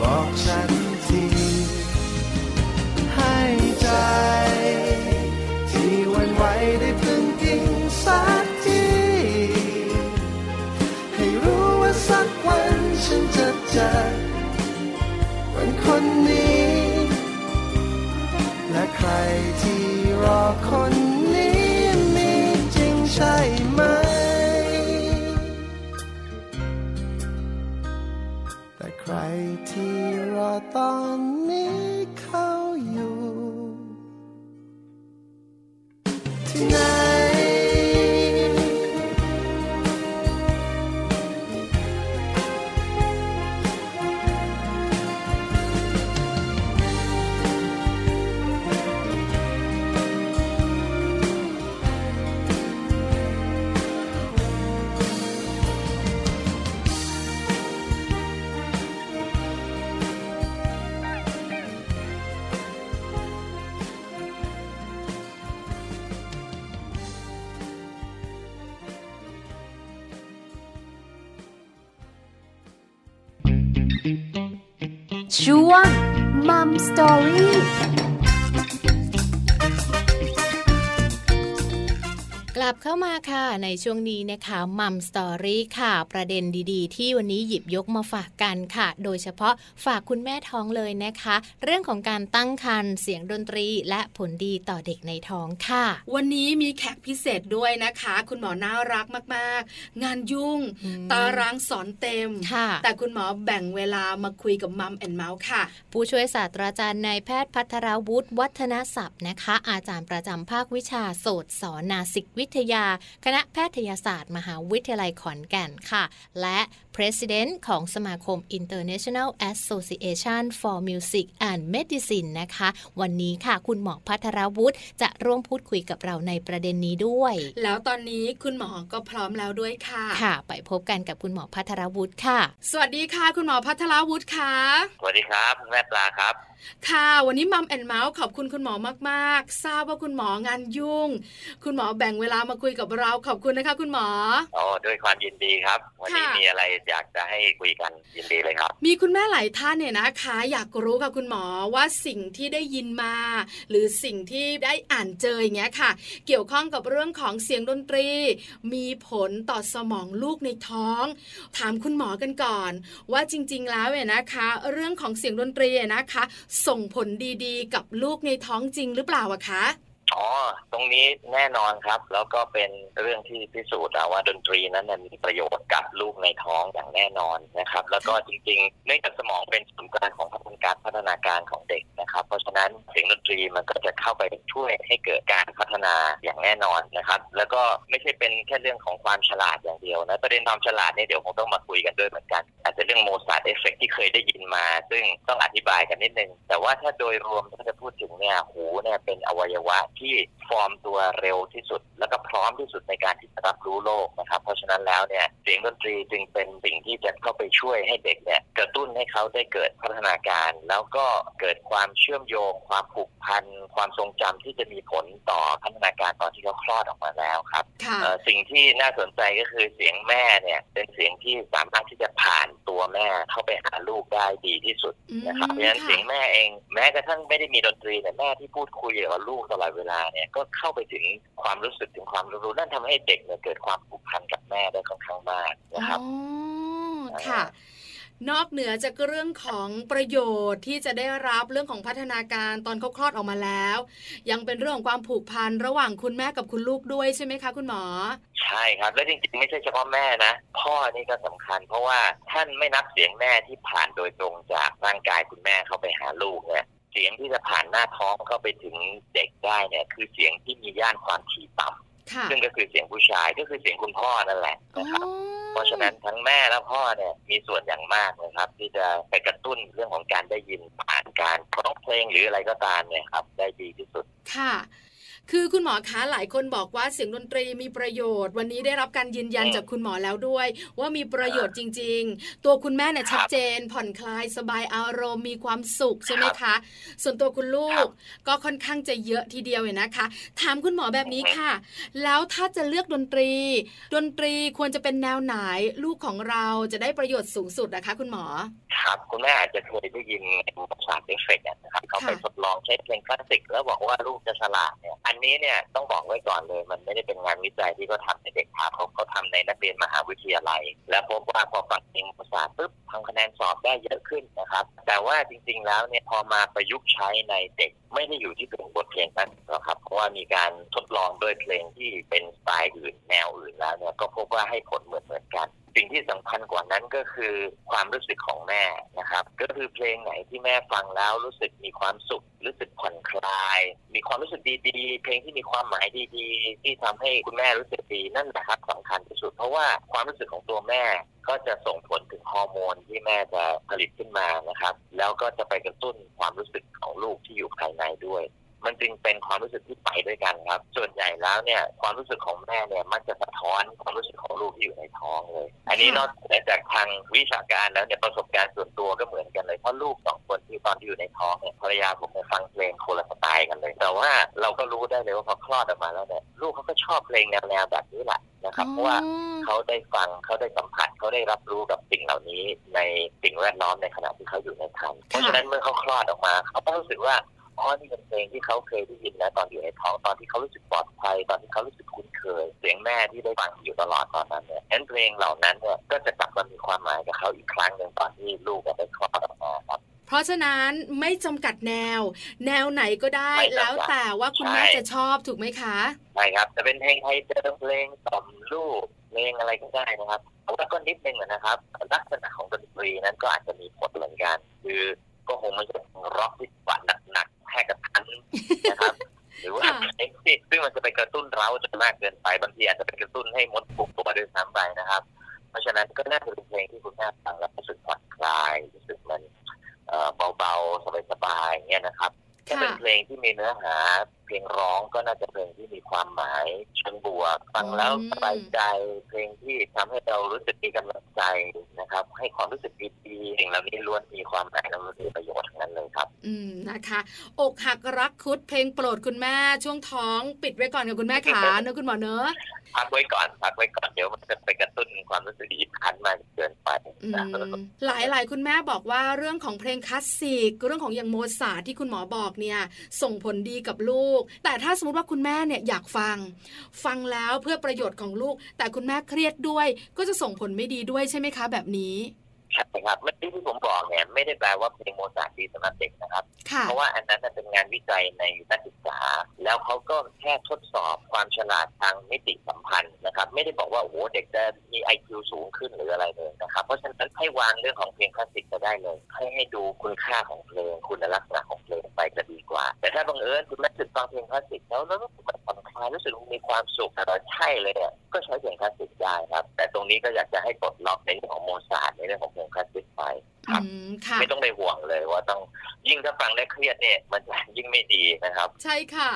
บอ ร มาค่ะในช่วงนี้นะคะ Mom Story ค่ะ ประเด็นดีๆ ที่วันนี้หยิบยกมาฝากกันค่ะ โดยเฉพาะฝากคุณแม่ท้องเลยนะคะ เรื่องของการตั้งครรภ์เสียงดนตรีและผลดีต่อเด็กในท้องค่ะ วันนี้มีแขกพิเศษด้วยนะคะ คุณหมอน่ารักมากๆ งานยุ่งอืมตารางสอนเต็มค่ะแต่คุณหมอแบ่งเวลามาคุยกับมัมแอนเมาส์ค่ะ ผู้ช่วยศาสตราจารย์นายแพทย์พัทรวุฒิวัฒนศัพท์นะคะ อาจารย์ประจำภาควิชาโสต ศอ นาสิกวิทยาคณะแพทยศาสตร์ มหาวิทยาลัยขอนแก่นค่ะ และ President ของสมาคม International Association for Music and Medicine นะคะ วันนี้ค่ะ คุณหมอพัทรวุฒิจะร่วมพูดคุยกับเราในประเด็นนี้ด้วย แล้วตอนนี้คุณหมอก็พร้อมแล้วด้วยค่ะ ค่ะ ไปพบกันกับคุณหมอพัทรวุฒิค่ะ สวัสดีค่ะ คุณหมอพัทรวุฒิค่ะ สวัสดีครับแม่ปลาครับ ค่ะ วันนี้มัมแอนเมาส์ขอบคุณคุณหมอมาก ๆ ทราบว่าคุณหมองานยุ่ง คุณหมอแบ่งเวลามาคุยกับเราขอบคุณนะคะ คุณหมออ๋อด้วยความยินดีครับ วันนี้ค่ะมีอะไรอยากจะให้คุยกันยินดีเลยครับ มีคุณแม่หลายท่านเนี่ยนะคะ อยากรู้ค่ะคุณหมอว่าสิ่งที่ได้ยินมา หรือสิ่งที่ได้อ่านเจออย่างเงี้ยค่ะ เกี่ยวข้องกับเรื่องของเสียงดนตรี มีผลต่อสมองลูกในท้อง ถามคุณหมอกันก่อน ว่าจริง ๆ แล้วเนี่ยนะคะ เรื่องของเสียงดนตรีเนี่ยนะคะ ส่งผลดีๆ กับลูกในท้องจริงหรือเปล่าอะคะ อ๋อตรงนี้แน่นอนครับ แล้วก็เป็นเรื่องที่พิสูจน์แล้วว่าดนตรีนั้นมีประโยชน์กับลูกในท้องอย่างแน่นอนนะครับ แล้วก็จริงๆเนื่องจากสมองเป็นศูนย์กลางของพัฒนาการพัฒนาการของเด็กนะครับ เพราะฉะนั้นเสียงดนตรีมันก็จะเข้าไปช่วยให้เกิดการพัฒนาอย่างแน่นอนนะครับ แล้วก็ไม่ใช่เป็นแค่เรื่องของความฉลาดอย่างเดียวนะประเด็นความฉลาดเนี่ยเดี๋ยวคงต้องมาคุยกันด้วยเหมือนกัน อาจจะเรื่อง Mozart effect ที่เคยได้ยินมา ซึ่งต้องอธิบายกันนิดนึงแต่ว่าถ้าโดยรวมถ้าจะพูดถึงเนี่ยหูเนี่ยเป็นอวัยวะทฟอร์มตัวเร็วที่สุด แล้วก็พร้อมที่สุดในการที่จะรับรู้โลกนะครับ เพราะฉะนั้นแล้วเนี่ยเสียงดนตรีจึงเป็นสิ่งที่จะเข้าไปช่วยให้เด็กเนี่ยกระตุ้นให้เขาได้เกิดพัฒนาการ แล้วก็เกิดความเชื่อมโยง ความผูกพัน ความทรงจำที่จะมีผลต่อพัฒนาการตอนที่เขาคลอดออกมาแล้วครับค่ะเอ่อสิ่งที่น่าสนใจก็คือเสียงแม่เนี่ยเป็นเสียงที่สามารถที่จะผ่าน ตัวตัวแม่เข้าไปหาลูกได้ดีที่สุดอืมนะครับเพราะฉะนั้นค่ะเสียงแม่เอง แม้กระทั่งไม่ได้มีดนตรีแต่แม่ที่พูดคุยกับลูกตลอดเวลาเนี่ยก็เข้าไปถึงความรู้สึกถึงความรู้นั่นทำให้เด็กเนี่ยเกิดความผูกพันกับแม่ได้ค่อนข้างมากนะครับอ๋อค่ะ นอกเหนือจากเรื่องของประโยชน์ที่จะได้รับเรื่องของพัฒนาการตอนเขาคลอดออกมาแล้ว ยังเป็นเรื่องของความผูกพันระหว่างคุณแม่กับคุณลูกด้วยใช่ไหมคะ คุณหมอ ใช่ครับ และจริงๆ ไม่ใช่เฉพาะแม่นะ พ่อนี่ก็สำคัญ เพราะว่าท่านไม่นับเสียงแม่ที่ผ่านโดยตรงจากร่างกายคุณแม่เข้าไปหาลูกเนี่ยเสียงที่จะผ่านหน้าท้องเข้าไปถึงเด็กได้เนี่ย คือเสียงที่มีย่านความถี่ต่ำค่ะ ซึ่งก็คือเสียงผู้ชายก็คือเสียงคุณพ่อนั่นแหละอ๋อนะครับเพราะฉะนั้นทั้งแม่และพ่อเนี่ยมีส่วนอย่างมากนะครับ ที่จะไปกระตุ้นเรื่องของการได้ยินผ่านการร้องเพลงหรืออะไรก็ตามเนี่ยครับได้ดีที่สุดค่ะ คือคุณหมอคะหลายคนบอกว่าเสียงดนตรีมีประโยชน์ วันนี้ได้รับการยืนยันอืมจากคุณหมอแล้วด้วย ว่ามีประโยชน์จริง ๆ ตัวคุณแม่เนี่ยครับชัดเจน ผ่อนคลายสบายอารมณ์มีความสุขใช่ไหมครับส่วนตัวคุณลูก ครับก็ค่อนข้างจะเยอะทีเดียวเลยนะคะ ถามคุณหมอแบบนี้ค่ะ แล้วถ้าจะเลือกดนตรี ดนตรีควรจะเป็นแนวไหนลูกของเราจะได้ประโยชน์สูงสุดนะคะ คุณหมอ ครับคุณแม่อาจจะเคยได้ยิน Mozart Effect นะครับเขาไปค่ะทดลองใช้เพลงคลาสสิกแล้วบอกว่าลูกจะฉลาดเนี่ยอันนี้เนี่ยต้องบอกไว้ก่อนเลย มันไม่ได้เป็นงานวิจัยที่เขาทำในเด็กครับเขาเขาทำในนักเรียนมหาวิทยาลัย แล้วพบว่าพอฟังเพลงโมซาปุ๊บทำคะแนนสอบได้เยอะขึ้นนะครับ แต่ว่าจริง ๆ แล้วเนี่ยพอมาประยุกต์ใช้ในเด็กไม่ได้อยู่ที่เพลงบทเพลงนั้นหรอกครับ เพราะว่ามีการทดลองด้วยเพลงที่เป็นสไตล์อื่นแนวอื่นแล้วเนี่ยก็พบว่าให้ผลเหมือนเหมือนกัน สิ่งที่สำคัญกว่านั้นก็คือความรู้สึกของแม่นะครับ ก็คือเพลงไหนที่แม่ฟังแล้วรู้สึกมีความสุข รู้สึกผ่อนคลาย มีความรู้สึกดีๆ เพลงที่มีความหมายดีๆ ที่ทำให้คุณแม่รู้สึกดีนั่นแหละครับสำคัญที่สุด เพราะว่าความรู้สึกของตัวแม่ก็จะส่งผลถึงฮอร์โมนที่แม่จะผลิตขึ้นมานะครับ แล้วก็จะไปกระตุ้นความรู้สึกของลูกที่อยู่ภายในด้วย มันจึงเป็นความรู้สึกที่ไปด้วยกันครับ ส่วนใหญ่แล้วเนี่ยความรู้สึกของแม่เนี่ยมักจะสะท้อนความรู้สึกของลูกที่อยู่ในท้องเลย อันนี้นอกเหนือจากทางวิชาการแล้วเนี่ยประสบการณ์ส่วนตัวก็เหมือนกันเลยเพราะลูกสองคนที่ตอนที่อยู่ในท้องเนี่ยภรรยาผมเนี่ยฟังเพลงคนละสไตล์กันเลย แต่ว่าเราก็รู้ได้เลยว่าพอคลอดออกมาแล้วเนี่ยลูกเขาก็ชอบเพลงแนวๆแบบนี้แหละนะครับเพราะว่าเขาได้ฟังเขาได้สัมผัสเขาได้รับรู้กับสิ่งเหล่านี้ในสิ่งแวดล้อมในขณะที่เขาอยู่ในครรภ์เพราะฉะนั้นเมื่อเขาคลอดออกมา เขาต้องรู้สึกว่า อ๋อนี่เป็นเพลงที่เขาเคยได้ยินนะตอนอยู่ในท้องตอนที่เขารู้สึกปลอดภัยตอนที่เขารู้สึกคุ้นเคย เสียงแม่ที่ได้ฟังอยู่ตลอดตอนนั้นเนี่ยนั้นเพลงเหล่านั้นเนี่ยก็จะกลับมามีความหมายกับเขาอีกครั้งหนึ่งตอนที่ลูกได้คลอดออกมาครับเพราะฉะนั้นไม่จำกัดแนว แนวไหนก็ได้ไม่จำกัดแล้วแต่ว่าคุณแม่ใช่จะชอบถูกไหมคะใช่ครับ จะเป็นเพลงไทยเดิมเพลงต่อมลูกเพลงอะไรก็ได้นะครับแต่ว่าก็นิดนึงนะครับ ลักษณะของดนตรีนั้นก็อาจจะมีผลเหมือนกัน คือก็คงไม่ใช่ร็อกที่กว่าหนักๆ แค่กระทันนะครับหรือว่าค่ะเพลงที่ซึ่งมันจะไปกระตุ้นเร้าจนมากเกินไปบางทีอาจจะไปกระตุ้นให้มดปลุกตัวด้วยซ้ำไปนะครับ เพราะฉะนั้นก็น่าจะเป็นเพลงที่คุณแม่ฟังแล้วรู้สึกผ่อนคลายรู้สึกมันเอ่อเบาๆสบายๆอย่างเงี้ยนะครับถ้าเป็นเพลงที่มีเนื้อหาเพ ลงร้องก็น่าจะเพลงที่มีความหมายเชิงบวกฟังแล้วอืมสบายใจเพลงที่ทำให้เรารู้สึกมีกำลังใจนะครับ ให้ความรู้สึกดีๆสิ่งเหล่านี้ล้วนมีความหมายและมีประโยชน์ทั้งนั้นเลยครับ อืมนะคะ อกหักรักคุดเพลงโปรดคุณแม่ช่วงท้องปิดไว้ก่อนกับคุณแม่ขาเนอะคุณหมอเนอะพักไว้ก่อนพักไว้ก่อนเดี๋ยวมันจะไปกระตุ้นความรู้สึกอีกคันมากเกินไปอืม นะหลายหลายคุณแม่บอกว่าเรื่องของเพลงคลาสสิกเรื่องของอย่างโมซาร์ทที่คุณหมอบอกเนี่ย ส่งผลดีกับลูกแต่ถ้าสมมติว่าคุณแม่เนี่ยอยากฟัง ฟังแล้วเพื่อประโยชน์ของลูก แต่คุณแม่เครียดด้วย ก็จะส่งผลไม่ดีด้วยใช่ไหมคะ แบบนี้ ใช่ครับเมื่อกี้ที่ผมบอกเนี่ยไม่ได้แปลว่าเพลงโมซาร์ทดีสำหรับเด็กนะครับค่ะเพราะว่าอันนั้นน่ะเป็นงานวิจัยในนักศึกษา แล้วเขาก็แค่ทดสอบความฉลาดทางมิติสัมพันธ์นะครับ ไม่ได้บอกว่าโอ้โหเด็กจะมี IQ สูงขึ้นหรืออะไรเลยนะครับเพราะฉะนั้นให้วางเรื่องของเพลงคลาสสิกไปได้เลยให้ให้ดูคุณค่าของเพลงคุณลักษณะของเพลงไปจะดีกว่า แต่ถ้าบังเอิญคุณแม่รู้สึกฟังเพลงคลาสสิกแล้วแล้วรู้สึกมันผ่อนคลายรู้สึกมีความสุขแต่ใช่เลยเนี่ยก็ใช้เพลงคลาสสิกได้ครับ แต่ตรงนี้ก็อยากจะให้ปลดล็อกในเรื่องของโมซาร์ทในเรื่องของเพลงคลาสสิกไปครับอืมค่ะไม่ต้องไปห่วงเลยว่าต้องยิ่งถ้าฟังได้เครียดเนี่ยมันจะยิ่งไม่ดีนะครับ ใช่ค่ะ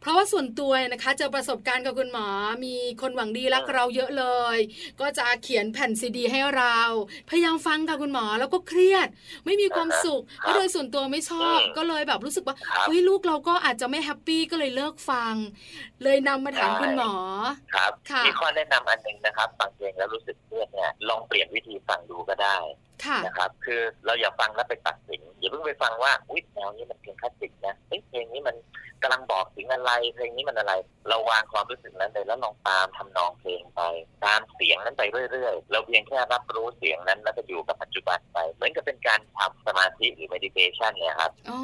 เพราะว่าส่วนตัวนะคะเจอประสบการณ์กับคุณหมอมีคนหวังดีรักเราเยอะเลย ก็จะเขียนแผ่นซีดี ให้เรา พยายามฟังกับคุณหมอแล้วก็เครียด ไม่มีความสุขครับเพราะโดยส่วนตัวไม่ชอบอืมก็เลยแบบรู้สึกว่าครับเฮ้ยลูกเราก็อาจจะไม่แฮปปี้ก็เลยเลิกฟัง เลยนำมาถามใช่คุณหมอครับค่ะมีข้อแนะนำอันหนึ่งนะครับฟังเพลงแล้วรู้สึกเครียดเนี่ยลองเปลี่ยนวิธีฟังดูก็ได้นะครับคือเราอย่าฟังแล้วไปตัดสินอย่าเพิ่งไปฟังว่าอุ้ยแนวนี้มันเพลงคลาสสิกนะเอ้ยเพลงนี้มันกำลังบอกถึงอะไรเพลงนี้มันอะไร เราวางความรู้สึกนั้นเลยแล้วลองตามทำนองเพลงไปตามเสียงนั้นไปเรื่อยๆ เราเพียงแค่รับรู้เสียงนั้นแล้วก็อยู่กับปัจจุบันไป เหมือนกับเป็นการทำสมาธิหรือ meditation เนี่ยครับอ๋อ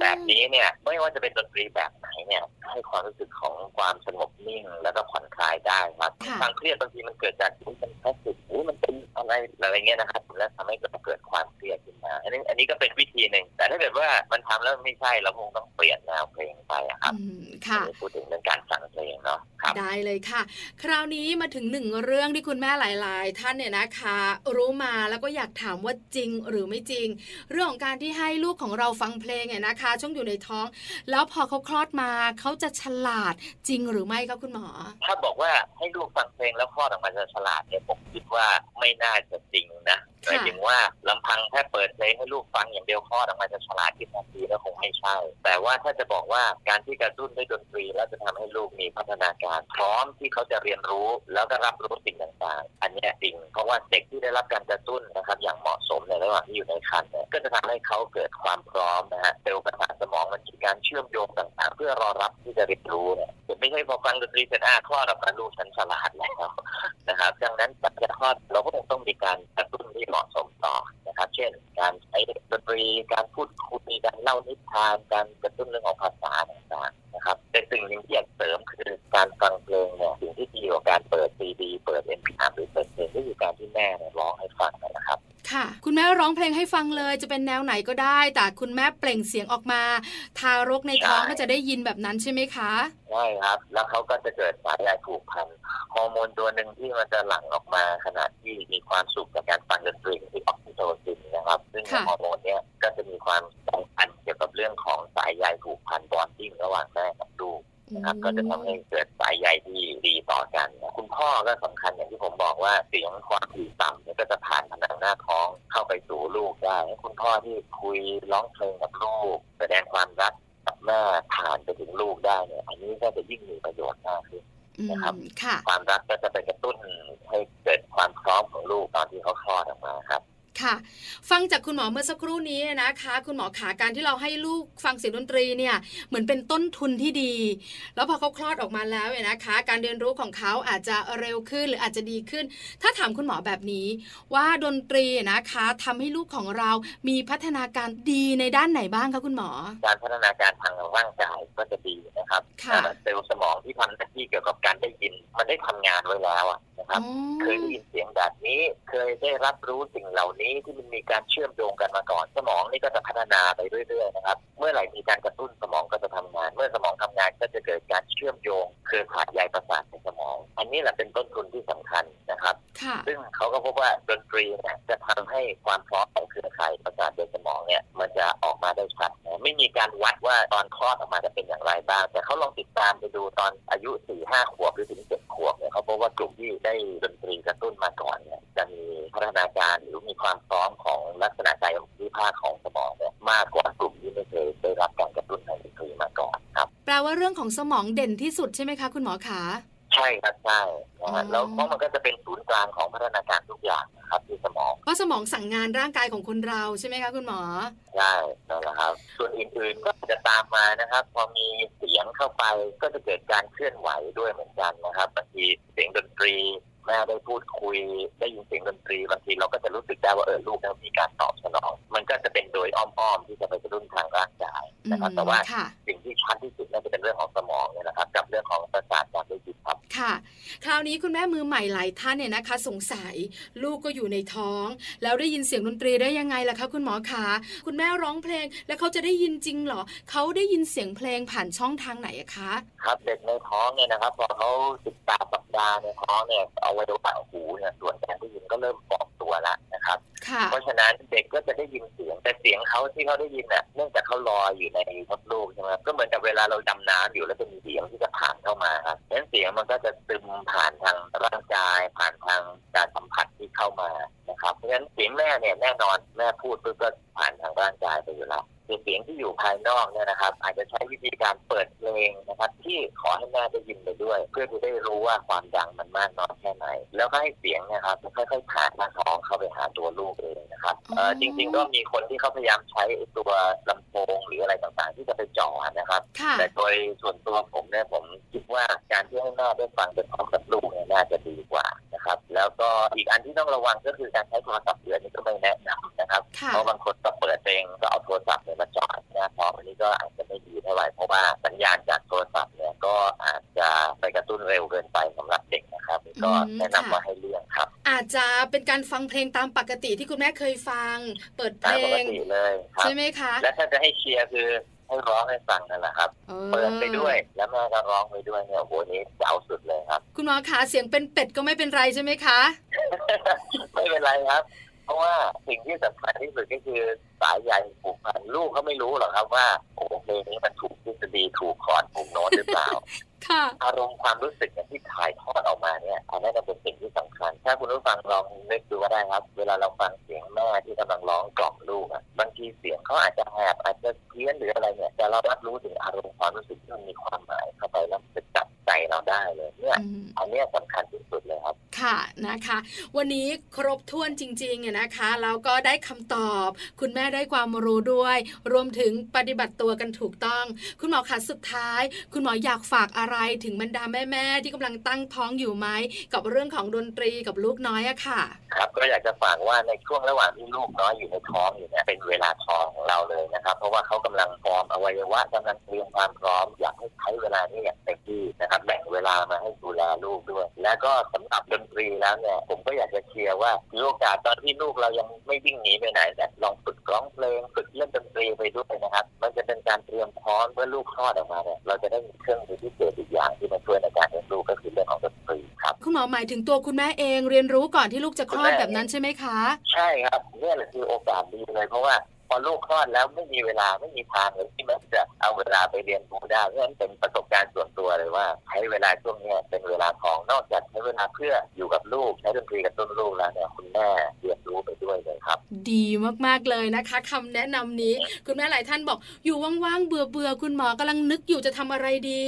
แบบนี้เนี่ยไม่ว่าจะเป็นดนตรีแบบไหนเนี่ยให้ความรู้สึกของความสงบนิ่งแล้วก็ผ่อนคลายได้ครับค่ะความเครียดบางทีมันเกิดจากอุ๊ยมันคลาสสิกอุ๊ย มันเป็นอะไรอะไรเงี้ยนะครับแล้วทำให้เกิดความเครียดขึ้นมาอันนี้อันนี้ก็เป็นวิธีหนึ่ง แต่ถ้าเกิดว่ามันทำแล้วไม่ใช่เราคงต้องเปลี่ยนแนวเพลงไปอะครับอืมค่ะอันนี้พูดถึงเรื่องการฟังเพลงเนาะครับได้เลยค่ะ คราวนี้มาถึงหนึ่งเรื่องที่คุณแม่หลาย ๆ ท่านเนี่ยนะคะ รู้มาแล้วก็อยากถามว่าจริงหรือไม่จริง เรื่องของการที่ให้ลูกของเราฟังเพลงเนี่ยนะคะ ช่วงอยู่ในท้อง แล้วพอเขาคลอดมาเขาจะฉลาดจริงหรือไม่ครับคุณหมอ ถ้าบอกว่าให้ลูกฟังเพลงแล้วคลอดออกมาจะฉลาดเนี่ยผมคิดว่าไม่น่าจะจริงนะ หค่ะมายถึงว่าลำพังแค่เปิดเพลงให้ลูกฟังอย่างเดียวคลอดออกมาจะฉลาดขึ้นทันทีแล้วคงไม่ใช่ แต่ว่าถ้าจะบอกว่าการที่กระตุ้นด้วยดนตรี แล้วจะทำให้ลูกมีพัฒนาการพร้อมที่เขาจะเรียนรู้แล้วก็รับรู้สิ่งต่างๆ อันนี้จริง เพราะว่าเด็กที่ได้รับการกระตุ้นนะครับอย่างเหมาะสมในระหว่างที่อยู่ในครรภ์เนี่ยก็จะทำให้เขาเกิดความพร้อมนะฮะเซลล์ประสาทสมองมันมีการเชื่อมโยงต่างๆ เพื่อรอรับที่จะเรียนรู้เนี่ยไม่ใช่พอฟังดนตรีเสร็จอะคลอดออกมาลูกฉันฉลาดแล้วนะครับ ดังนั้นปัจจัยหลังคลอดเราก็คงต้องมีการกระตุ้นที่เหมาะสมต่อนะครับ เช่น การใช้ดนตรีการพูดคุยการเล่านิทาน การกระตุ้นเรื่องของภาษาต่างๆนะครับแต่สิ่งหนึ่งที่อยากเสริมคือการฟังเพลงเนี่ยสิ่งที่ดีกว่าการเปิดซีดีเปิด MP3หรือเปิดเพลงก็คือการที่แม่เนี่ยร้องให้ฟังนะครับค่ะ คุณแม่ร้องเพลงให้ฟังเลย จะเป็นแนวไหนก็ได้ แต่คุณแม่เปล่งเสียงออกมา ทารกในท้องใช่ก็จะได้ยินแบบนั้นใช่ไหมคะใช่ครับ แล้วเขาก็จะเกิดสายใยผูกพันฮอร์โมนตัวหนึ่งที่มันจะหลั่งออกมาขณะที่มีความสุขกับการฟังดนตรีคือออกซิโทซินนะครับ ซึ่งค่ะฮอร์โมนเนี้ยก็จะมีความสัมพันธ์เกี่ยวกับเรื่องของสายใยผูกพัน bonding ระหว่างแม่กับลูกนะครับก็จะทำให้เกิดสายใยที่ดีต่อกันนะคุณพ่อก็สำคัญอย่างที่ผมบอกว่าเสียงความถี่ต่ำเนี่ยก็จะผ่านผนังหน้าท้องเข้าไปสู่ลูกได้ให้คุณพ่อที่คุยร้องเพลงกับลูก แสดงความรักกับ แม่ผ่านไปถึงลูกได้เนี่ย อันนี้ก็จะยิ่งมีประโยชน์มากขึ้นอืมนะครับค่ะความรักก็จะไปกระตุ้นให้เกิดความพร้อมของลูกตอนที่เขาคลอดออกมาครับ ค่ะ ฟังจากคุณหมอเมื่อสักครู่นี้นะคะ คุณหมอขาการที่เราให้ลูกฟังเสียงดนตรีเนี่ยเหมือนเป็นต้นทุนที่ดี แล้วพอเขาคลอดออกมาแล้วเนี่ยนะคะ การเรียนรู้ของเขาอาจจะเร็วขึ้นหรืออาจจะดีขึ้น ถ้าถามคุณหมอแบบนี้ ว่าดนตรีนะคะทำให้ลูกของเรามีพัฒนาการดีในด้านไหนบ้างคะคุณหมอ การพัฒนาการทางร่างกายก็จะดีนะครับค่ะเอ่อเซลล์สมองที่ทำหน้าที่เกี่ยวกับการได้ยิน มันได้ทำงานไว้แล้วอะนะครับอ๋อเคยได้ยินเสียงแบบนี้ เคยได้รับรู้สิ่งเหล่านี้ที่มันมีการเชื่อมโยงกันมาก่อน สมองนี่ก็จะพัฒนาไปเรื่อยๆนะครับเมื่อไหร่มีการกระตุ้นสมองก็จะทำงาน เมื่อสมองทำงานก็จะเกิดการเชื่อมโยงเครือข่ายใยประสาทในสมอง อันนี้แหละเป็นต้นทุนที่สำคัญนะครับค่ะซึ่งเขาก็พบว่าดนตรีเนี่ยจะทำให้ความพร้อมของเครือข่ายประสาทในสมองเนี่ยมันจะออกมาได้ชัดนะไม่มีการวัดว่าตอนคลอดออกมาจะเป็นอย่างไรบ้าง แต่เขาลองติดตามไปดูตอนอายุ4ี่ห้าขวบหรือถึงเจ็ดขวบเนี่ยเขาพบว่ากลุ่มที่ได้ดนตรีกระตุ้นมาก่อนเนี่ยจะมีพัฒนาการหรือมีความพร้อมของลักษณะกายวิภาคของสมองเนี่ยมากกว่ากลุ่มที่ไม่เคยได้รับการกระตุ้นทางดนตรีมาก่อนครับ แปลว่าเรื่องของสมองเด่นที่สุดใช่ไหมคะคุณหมอขาใช่ครับใช่นะอ๋ฮะอแล้วเพราะมันก็จะเป็นศูนย์กลางของพัฒนาการทุกอย่างนะครับที่สมองเพราะสมองสั่งงานร่างกายของคนเราใช่ไหมคะคุณหมอใช่นั่นแหละครับ ส่วนอื่นๆก็จะตามมานะครับ พอมีเสียงเข้าไปก็จะเกิดการเคลื่อนไหวด้วยเหมือนกันนะครับบางทีเสียงดนตรีแม่ได้พูดคุยได้ยินเสียงดนตรีบางทีเราก็จะรู้สึก ได้ว่าเออลูกเรามีการตอบสนอง มันก็จะเป็นโดยอ้อมๆที่จะไปกระตุ้นทางร่างกายนะครับแต่ว่าค่ะสิ่งที่ชัดที่สุดน่าจะเป็นเรื่องของสมองเนี่ยนะครับกับเรื่องของประสาทการได้ยินครับค่ะ คราวนี้คุณแม่มือใหม่หลายท่านเนี่ยนะคะ สงสัยลูกก็อยู่ในท้อง แล้วได้ยินเสียงดนตรีได้ยังไงล่ะคะคุณหมอคะคุณแม่ร้องเพลงแล้วเขาจะได้ยินจริงเหรอเขาได้ยินเสียงเพลงผ่านช่องทางไหนอะคะครับเด็กในท้องเนี่ยนะครับพอเขาสิบแปดสัปดาห์ในท้องเนี่ยเอาไว้ดูปากหูเนี่ยส่วนการได้ยินก็เริ่มบอกตัวแล้วนะ ครับค่ะเพราะฉะนั้นเด็กก็จะได้ยินเสียงแต่เสียงเขาที่เขาได้ยินเนี่ยเนื่องจากเขาลอยอยู่ในมดลูกใช่ไหมครับก็เหมือนกับเวลาเราดำน้ำอยู่แล้วจะมีเสียงที่จะผ่านเข้ามาครับดังนั้นเสียงมันก็จะซึมผ่านทางร่างกาย ผ่านทางการสัมผัสที่เข้ามานะครับเพราะฉะนั้นเสียงแม่เนี่ยแน่นอนแม่พูดปุ๊บก็ผ่านทางร่างกายไปอยู่แล้วคือเสียงที่อยู่ภายนอกเนี่ยนะครับ อาจจะใช้วิธีการเปิดเพลงนะครับ ที่ขอให้แม่ได้ยินไปด้วย เพื่อที่ได้รู้ว่าความดังมันมากน้อยแค่ไหน แล้วก็ให้เสียงเนะครับค่อยๆผ่านหน้าท้องเข้าไปหาตัวลูกเองนะครับเอ่อจริง ๆ ก็มีคนที่เขาพยายามใช้ไอ้ตัวลำโพงหรืออะไรต่างๆ ที่จะไปจ่อนะครับค่ะแต่โดยส่วนตัวผมเนี่ยผมคิดว่าการที่ให้แม่ได้ฟังเป็นพร้อมกับลูกเนี่ยน่าจะดีกว่านะครับ แล้วก็อีกอันที่ต้องระวังก็คือการใช้โทรศัพท์เดือนนี้ก็ไม่แนะนำนะครับค่ะเพราะบางคนก็เปิดเพลงก็เอาโทรศัพท์เนี่ยมาจ่อหน้าท้องอันนี้ก็อาจจะไม่ดีเท่าไหร่เพราะว่าสัญญาณจากโทรศัพท์เนี่ยก็อาจจะไปกระตุ้นเร็วเกินไปสำหรับเด็กนะครับนี่ก็อืมแนะนำค่ะว่าให้เลี่ยงครับ อาจจะเป็นการฟังเพลงตามปกติที่คุณแม่เคยฟัง เปิดเพตามลปกงติเลยครับใช่ไหมคะ และถ้าจะให้เชียร์คือให้ร้องให้ฟังนั่นแหละครับออเปิดไปด้วยแล้วแม่ก็ร้องไปด้วยเนี่ยโอ้โหนี่เจ๋าสุดเลยครับ คุณหมอขาเสียงเป็นเป็ดก็ไม่เป็นไรใช่ไหมคะ ไม่เป็นไรครับ เพราะว่าสิ่งที่สำคัญที่สุดก็คือสายใยผูกพันลูกเขาไม่รู้หรอกครับว่าโอ้โหเพลงนี้มันถูกทฤษฎีถูกคอร์ดถูกโน้ตหรือเปล่าค่ะอารมณ์ความรู้สึกเนี่ยที่ถ่ายทอดออกมาเนี่ยอันนั้นเป็นสิ่งที่สำคัญ ถ้าคุณผู้ฟังลองนึกดูก็ได้ครับ เวลาเราฟังเสียงแม่ที่กำลังร้องกล่อมลูกอะบางทีเสียงเขาอาจจะแหบอาจจะเพี้ยนหรืออะไรเนี่ยแต่เรารับรู้ถึงอารมณ์ความรู้สึกที่มันมีความหมายเข้าไปแล้วมันจะจับใจเราได้เลยเนี่ยอืมอันเนี้ยสำคัญที่สุดเลยครับ ค่ะนะคะ วันนี้ครบถ้วนจริงๆอะนะคะแล้วก็ได้คำตอบ คุณแม่ได้ความรู้ด้วย รวมถึงปฏิบัติตัวกันถูกต้อง คุณหมอคะสุดท้าย คุณหมออยากฝากอะไรถึงบรรดาแม่ๆที่กำลังตั้งท้องอยู่ไหมกับเรื่องของดนตรีกับลูกน้อยอะค่ะ ครับก็อยากจะฝากว่าในช่วงระหว่างที่ลูกน้อยอยู่ในท้องอยู่เนี่ยเป็นเวลาทองของเราเลยนะครับ เพราะว่าเขากำลังฟอร์มอวัยวะกำลังเตรียมความพร้อมอยากให้ใช้เวลานี้อย่างเต็มที่นะครับแบ่งเวลามาให้ดูแลลูกด้วย แล้วก็สำหรับดนตรีแล้วเนี่ยผมก็อยากจะเชียร์ว่าโอกาสตอนที่ลูกเรายังไม่วิ่งหนีไปไหนแต่ยลองฝึกร้องเพลงฝึกเล่นดนตรีไปด้วยนะครับ มันจะเป็นการเตรียมพร้อมเมื่อลูกคลอดออกมาเนี่ยเราจะได้มีเครื่องมือพิเศษอีกอย่างที่มาช่วยในการเลี้ยงลูกก็คือเรื่องของดนตรีครับคุณหมอหมายถึงตัวคุณแม่เองเรียนรู้ก่อนที่ลูกจะคลอดแบบนั้นใช่ไหมคะ ใช่ครับเนี่ยแหละคือโอกาสดีเลยเพราะว่า พอลูกคลอดแล้วไม่มีเวลาไม่มีทางเลยที่แม่จะเอาเวลาไปเรียนรู้ได้เพราะฉะนั้นเป็นประสบการณ์ส่วนตัวเลยว่าใช้เวลาช่วงเนี้ยเป็นเวลาของนอกจากใช้เวลาเพื่ออยู่กับลูกใช้ดนตรีกับต้นลูกแล้วเนี่ยคุณแม่เรียนรู้ไปด้วยเลยครับ ดีมากๆเลยนะคะคำแนะนำนี้คุณแม่หลายท่านบอกอยู่ว่างๆเบื่อเบื่อๆคุณหมอกำลังนึกอยู่จะทำอะไรดี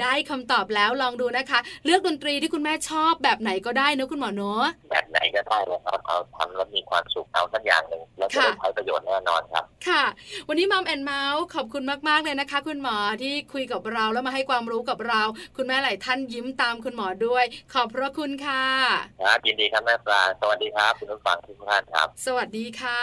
ได้คำตอบแล้วลองดูนะคะ เลือกดนตรีที่คุณแม่ชอบแบบไหนก็ได้นะคุณหมอเนอะแบบไหนก็ได้เลยครับเอาทำแล้วมีความสุขเอาสักอย่างหนึ่ง แล้วจะได้ค่ะใช้ประโยชน์แน่นอนครับ ค่ะ วันนี้มัมแอนเมาส์ขอบคุณมาก ๆ เลยนะคะ คุณหมอที่คุยกับเราแล้วมาให้ความรู้กับเรา คุณแม่หลายท่านยิ้มตามคุณหมอด้วย ขอบพระคุณค่ะครับยินดีครับแม่ปลาสวัสดีครับ คุณผู้ฟังทุกท่านครับ สวัสดีค่ะ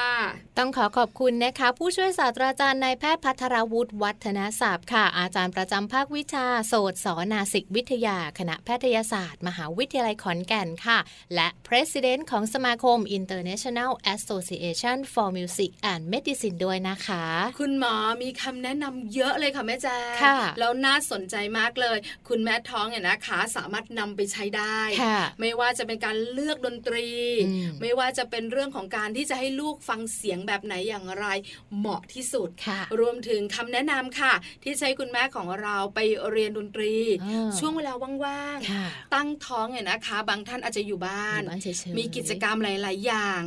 ต้องขอขอบคุณนะคะ ผู้ช่วยศาสตราจารย์นายแพทย์พัทรวุฒิวัฒนศัพท์ค่ะ อาจารย์ประจำภาควิชาโสตสนาสิกวิทยา คณะแพทยศาสตร์ มหาวิทยาลัยขอนแก่นค่ะ และ President ของสมาคม International Association for Music and Medicine ด้วยนะคะ คุณหมอมีคำแนะนำเยอะเลยค่ะแม่แจ้งค่ะแล้วน่าสนใจมากเลย คุณแม่ท้องเนี่ยนะคะ สามารถนำไปใช้ได้ค่ะไม่ว่าจะเป็นการเลือกดนตรีอืมไม่ว่าจะเป็นเรื่องของการที่จะให้ลูกฟังเสียงแบบไหนอย่างไร เหมาะที่สุดค่ะรวมถึงคำแนะนำค่ะ ที่ใช้คุณแม่ของเราไปเรียนดนตรีอ่าช่วงเวลาว่างค่ะๆตั้งท้องเนี่ยนะคะ บางท่านอาจจะอยู่บ้านอยู่บ้านเฉยๆมีกิจกรรมหลาย ๆ อย่าง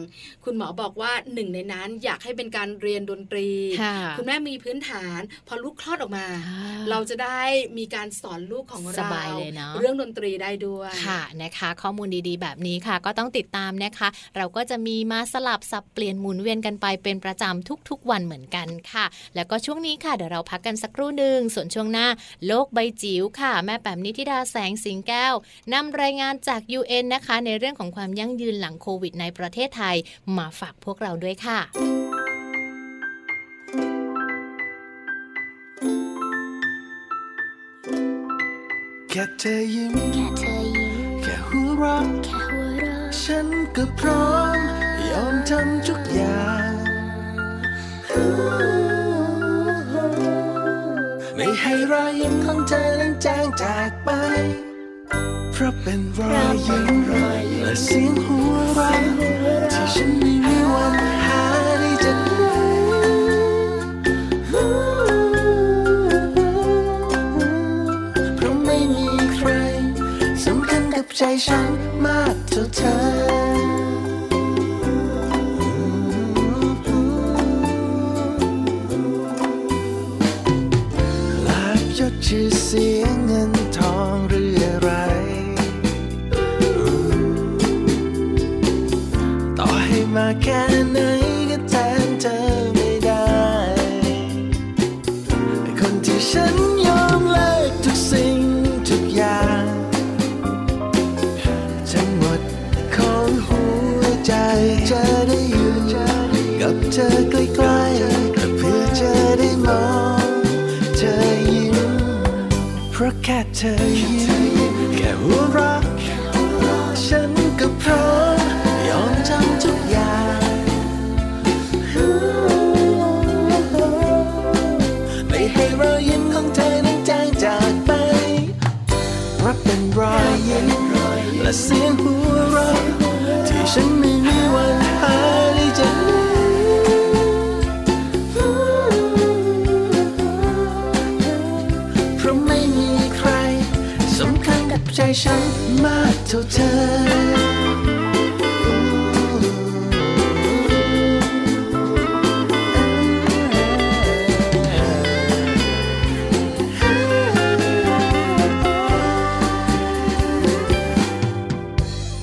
คุณหมอบอกว่าหนึ่งในนั้นอยากให้เป็นการเรียนดนตรีค่ะคุณแม่มีพื้นฐาน พอลูกคลอดออกมาอ่าเราจะได้มีการสอนลูกของเราสบายเลยเนอะเรื่องดนตรีได้ด้วยค่ะนะคะ ข้อมูลดีๆ แบบนี้ค่ะ ก็ต้องติดตามนะคะ เราก็จะมีมาสลับสับเปลี่ยนหมุนเวียนกันไปเป็นประจำทุกๆ วันเหมือนกันค่ะ แล้วก็ช่วงนี้ค่ะเดี๋ยวเราพักกันสักครู่หนึ่งส่วนช่วงหน้า โลกใบจิ๋วค่ะ แม่แปมนิธิดาแสงสิงแก้วนำรายงานจาก UN นะคะ ในเรื่องของความยั่งยืนหลังโควิดในประเทศไทยมาฝากพวกเราด้วยค่ะแค่เธอยิ้มแค่เธอยิ้มแค่หัวเราะแค่หัวเราะฉันก็พร้อมยอมทำทุกอย่างไม่ให้รอยยิ้มของเธอนั้นจางจากไป เพราะเป็นรอยยิ้มและเสียงหัวเราะที่ฉันไม่มี ใจฉันมากเท่าเธอ เธอใกล้ๆเพื่อจะได้มองเธอยิ้มเพราะแค่เธอยิ้มแค่หัวเราะฉันก็พร้อมยอมทำทุกอย่างไม่ให้รอยยิ้มของเธอนั้นจางจากไปรับเป็นรอยยิ้มและเสียงหัวเราะที่ฉันม่ ท่าเธอ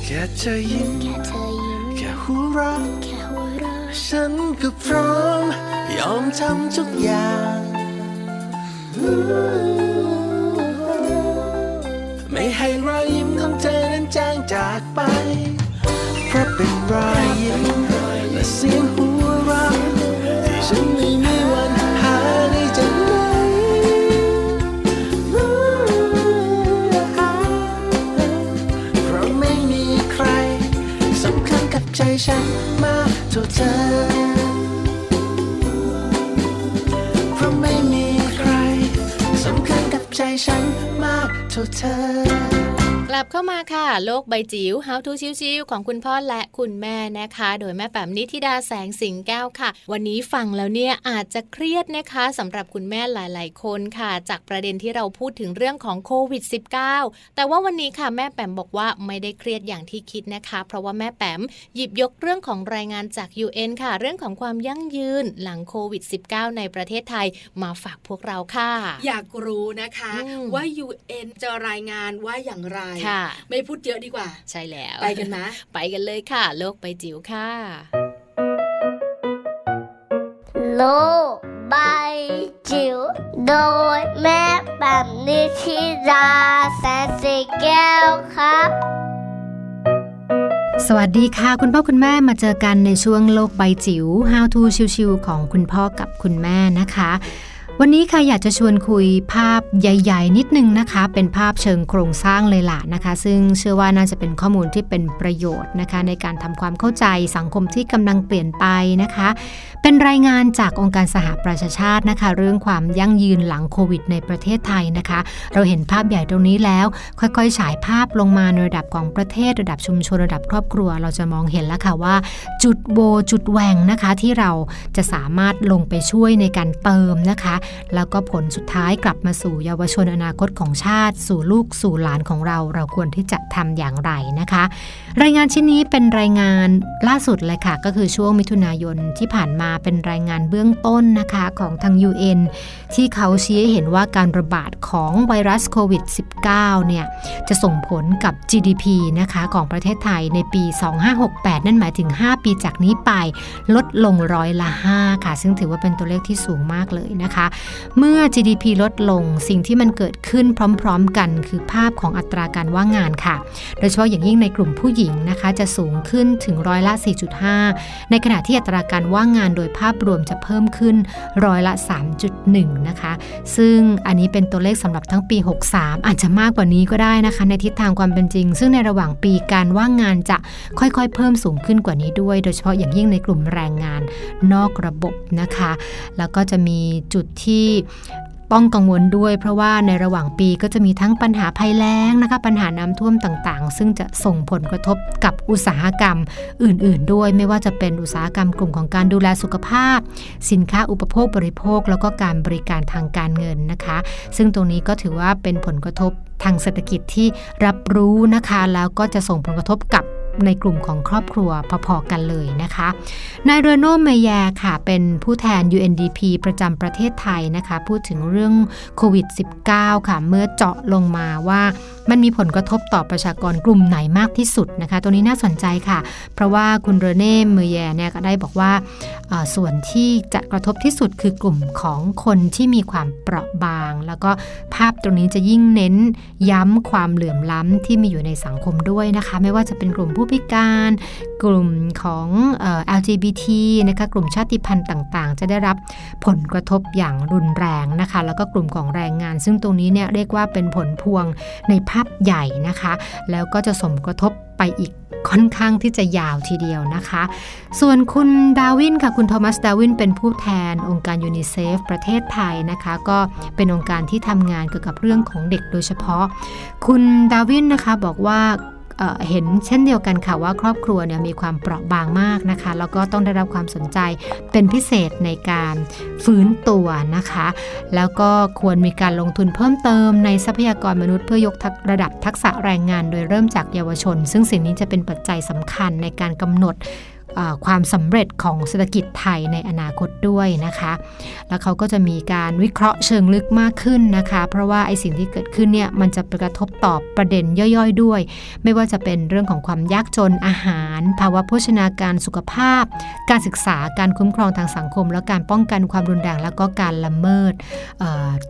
แค่เธอยิ้มแค่เธอยิ้มแค่หัวเราะแค่หัวเราะฉันก็พร้อม ยอมทำทุกอย่าง ยิ้มและเสียงหัวเราะที่ฉันไม่มีวันหาได้จากไหนเพราะไม่มีใครสำคัญกับใจฉันมากเท่าเธอเพราะไม่มีใครสำคัญกับใจฉันมากเท่าเธอ กลับเข้ามาค่ะ โลกใบจิ๋ว How to ชิวๆของคุณพ่อและคุณแม่นะคะ โดยแม่แป๋มนิธิดาแสงสิงแก้วค่ะ วันนี้ฟังแล้วเนี่ยอาจจะเครียดนะคะสำหรับคุณแม่หลาย ๆ คนค่ะ จากประเด็นที่เราพูดถึงเรื่องของโควิด -19 แต่ว่าวันนี้ค่ะแม่แป๋มบอกว่าไม่ได้เครียดอย่างที่คิดนะคะ เพราะว่าแม่แป๋มหยิบยกเรื่องของรายงานจาก UN ค่ะ เรื่องของความยั่งยืนหลังโควิด -19 ในประเทศไทยมาฝากพวกเราค่ะ อยากรู้นะคะอืมว่า UN จะรายงานว่าอย่างไรค่ะไม่พูดเยอะดีกว่า ใช่แล้ว ไปกันไหมไปกันเลยค่ะ โลกใบจิ๋วค่ะ โลกใบจิ๋วโดยแม่แบบนิชิราแสนสีแก้วครับสวัสดีค่ะ คุณพ่อคุณแม่มาเจอกันในช่วงโลกใบจิ๋ว How to ชิวๆของคุณพ่อกับคุณแม่นะคะ วันนี้ค่ะอยากจะชวนคุยภาพใหญ่ ๆ นิดนึงนะคะ เป็นภาพเชิงโครงสร้างเลยล่ะนะคะ ซึ่งเชื่อว่าน่าจะเป็นข้อมูลที่เป็นประโยชน์นะคะ ในการทำความเข้าใจสังคมที่กำลังเปลี่ยนไปนะคะ เป็นรายงานจากองค์การสหประชาชาตินะคะ เรื่องความยั่งยืนหลังโควิด ในประเทศไทยนะคะ เราเห็นภาพใหญ่ตรงนี้แล้ว ค่อยๆ ฉายภาพลงมาในระดับของประเทศ ระดับชุมชนระดับครอบครัว เราจะมองเห็นแล้วค่ะว่า จุดโบจุดแหวงนะคะที่เราจะสามารถลงไปช่วยในการเติมนะคะแล้วก็ผลสุดท้ายกลับมาสู่เยาวชนอนาคตของชาติ สู่ลูกสู่หลานของเรา เราควรที่จะทำอย่างไรนะคะรายงานชิ้นนี้เป็นรายงานล่าสุดเลยค่ะ ก็คือช่วงมิถุนายนที่ผ่านมาเป็นรายงานเบื้องต้นนะคะของทาง UN ที่เขาชี้ให้เห็นว่าการระบาดของไวรัสโควิด -19 เนี่ย จะส่งผลกับ GDP นะคะของประเทศไทยในปี 2568 นั่นหมายถึง 5 ปีจากนี้ไปลดลงร้อยละ 5 ค่ะ ซึ่งถือว่าเป็นตัวเลขที่สูงมากเลยนะคะ เมื่อ GDP ลดลงสิ่งที่มันเกิดขึ้นพร้อม ๆ กัน คือภาพของอัตราการว่างงานค่ะ โดยเฉพาะอย่างยิ่งในกลุ่มผู้หญิงนะคะจะสูงขึ้นถึงร้อยละ 4.5 ในขณะที่อัตราการว่างงานโดยภาพรวมจะเพิ่มขึ้นร้อยละ 3.1 นะคะ ซึ่งอันนี้เป็นตัวเลขสำหรับทั้งปี 63 อาจจะมากกว่านี้ก็ได้นะคะ ในทิศทางความเป็นจริง ซึ่งในระหว่างปีการว่างงานจะค่อยๆ เพิ่มสูงขึ้นกว่านี้ด้วย โดยเฉพาะอย่างยิ่งในกลุ่มแรงงานนอกระบบนะคะ แล้วก็จะมีจุดที่ ต้องกังวลด้วยเพราะว่าในระหว่างปีก็จะมีทั้งปัญหาภัยแล้งนะคะ ปัญหาน้ำท่วมต่างๆ ซึ่งจะส่งผลกระทบกับอุตสาหกรรมอื่น ๆ ด้วย ไม่ว่าจะเป็นอุตสาหกรรมกลุ่มของการดูแลสุขภาพ สินค้าอุปโภคบริโภค แล้วก็การบริการทางการเงินนะคะ ซึ่งตรงนี้ก็ถือว่าเป็นผลกระทบทางเศรษฐกิจที่รับรู้นะคะ แล้วก็จะส่งผลกระทบกับ ในกลุ่มของครอบครัวพอๆกันเลยนะคะ นายเรโนเมแยร์ค่ะ เป็นผู้แทน UNDP ประจำประเทศไทยนะคะ พูดถึงเรื่องโควิด -19 ค่ะ เมื่อเจาะลงมาว่ามันมีผลกระทบต่อประชากรกลุ่มไหนมากที่สุดนะคะ ตัวนี้น่าสนใจค่ะ เพราะว่าคุณเรเน่เมแยร์เนี่ยก็ได้บอกว่าส่วนที่จะกระทบที่สุดคือกลุ่มของคนที่มีความเปราะบาง แล้วก็ภาพตรงนี้จะยิ่งเน้นย้ำความเหลื่อมล้ำที่มีอยู่ในสังคมด้วยนะคะ ไม่ว่าจะเป็นกลุ่มผู้พิการ กลุ่มของออ LGBT นะคะกลุ่มชาติพันธุ์ต่างๆ จะได้รับผลกระทบอย่างรุนแรงนะคะ แล้วก็กลุ่มของแรงงาน ซึ่งตรงนี้เนี่ยเรียกว่าเป็นผลพวงในภาพใหญ่นะคะ แล้วก็จะสมกระทบไปอีกค่อนข้างที่จะยาวทีเดียวนะคะ ส่วนคุณดาวินค่ะคุณโทมัสดาวินเป็นผู้แทนองค์การยูนิเซฟประเทศไทยนะคะ ก็เป็นองค์การที่ทำงานเกี่ยวกับเรื่องของเด็กโดยเฉพาะ คุณดาวินนะคะบอกว่า เห็นเช่นเดียวกันค่ะว่าครอบครัวเนี่ยมีความเปราะบางมากนะคะ แล้วก็ต้องได้รับความสนใจเป็นพิเศษในการฟื้นตัวนะคะ แล้วก็ควรมีการลงทุนเพิ่มเติมในทรัพยากรมนุษย์เพื่อยกระดับทักษะแรงงาน โดยเริ่มจากเยาวชน ซึ่งสิ่งนี้จะเป็นปัจจัยสำคัญในการกำหนด ความสำเร็จของเศรษฐกิจไทยในอนาคตด้วยนะคะ แล้วเขาก็จะมีการวิเคราะห์เชิงลึกมากขึ้นนะคะ เพราะว่าไอ้สิ่งที่เกิดขึ้นเนี่ยมันจะกระทบต่อประเด็นย่อยๆด้วย ไม่ว่าจะเป็นเรื่องของความยากจนอาหาร ภาวะโภชนาการสุขภาพ การศึกษาการคุ้มครองทางสังคม และการป้องกันความรุนแรงแล้วก็การละเมิด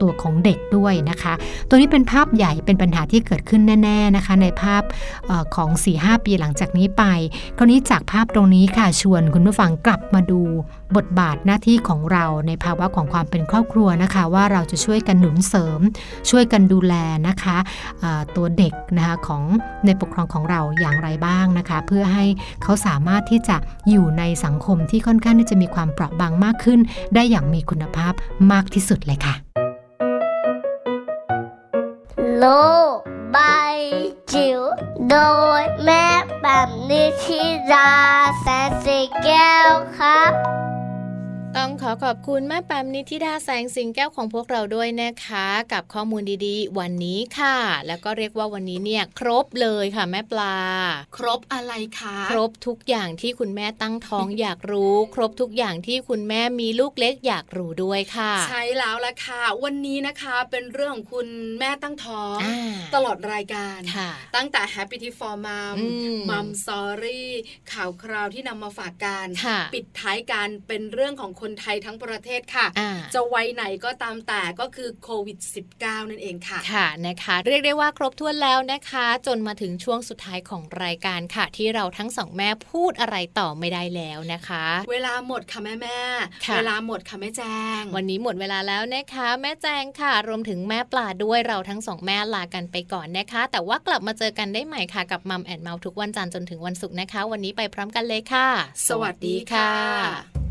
ตัวของเด็กด้วยนะคะ ตัวนี้เป็นภาพใหญ่เป็นปัญหาที่เกิดขึ้นแน่ ๆนะคะ ในภาพออของ 4-5 ปีหลังจากนี้ไปคราวนี้จากภาพตรงนี้ค่ะชวนคุณผู้ฟังกลับมาดูบทบาทหน้าที่ของเราในภาวะของความเป็นครอบครัวนะคะ ว่าเราจะช่วยกันหนุนเสริม ช่วยกันดูแลนะคะตัวเด็กนะคะของในปกครองของเราอย่างไรบ้างนะคะ เพื่อให้เขาสามารถที่จะอยู่ในสังคมที่ค่อนข้างที่จะมีความเปราะบางมากขึ้น ได้อย่างมีคุณภาพมากที่สุดเลยค่ะโลก ใบจิ๋วโดยแม่แบบ ต้องขอขอบคุณแม่แปมนิธิดาแสงสิงแก้วของพวกเราด้วยนะคะ กับข้อมูลดีๆ วันนี้ค่ะ แล้วก็เรียกว่าวันนี้เนี่ยครบเลยค่ะแม่ปลา ครบอะไรคะครบทุกอย่างที่คุณแม่ตั้งท้องอยากรู้ ครบทุกอย่างที่คุณแม่มีลูกเล็กอยากรู้ด้วยค่ะ ใช่แล้วละค่ะ วันนี้นะคะเป็นเรื่องของคุณแม่ตั้งท้องอ่าตลอดรายการค่ะตั้งแต่ Happy Tea for Mom อืม Mom Story ข่าวคราวที่นำมาฝากกันค่ะปิดท้ายกันเป็นเรื่องของคนไทยทั้งประเทศค่ะอ่าจะวัยไหนก็ตามแต่ก็คือโควิด -19 นั่นเองค่ะ ค่ะนะคะ เรียกได้ว่าครบถ้วนแล้วนะคะ จนมาถึงช่วงสุดท้ายของรายการค่ะ ที่เราทั้งสองแม่พูดอะไรต่อไม่ได้แล้วนะคะ เวลาหมดค่ะแม่แม่ค่ะเวลาหมดค่ะแม่แจง วันนี้หมดเวลาแล้วนะคะ แม่แจงค่ะ รวมถึงแม่ปลาด้วยเราทั้งสองแม่ลากันไปก่อนนะคะ แต่ว่ากลับมาเจอกันได้ใหม่ค่ะกับมัมแอนเมาทุกวันจันทร์จนถึงวันศุกร์นะคะ วันนี้ไปพร้อมกันเลยค่ะ สวัสดีค่ะ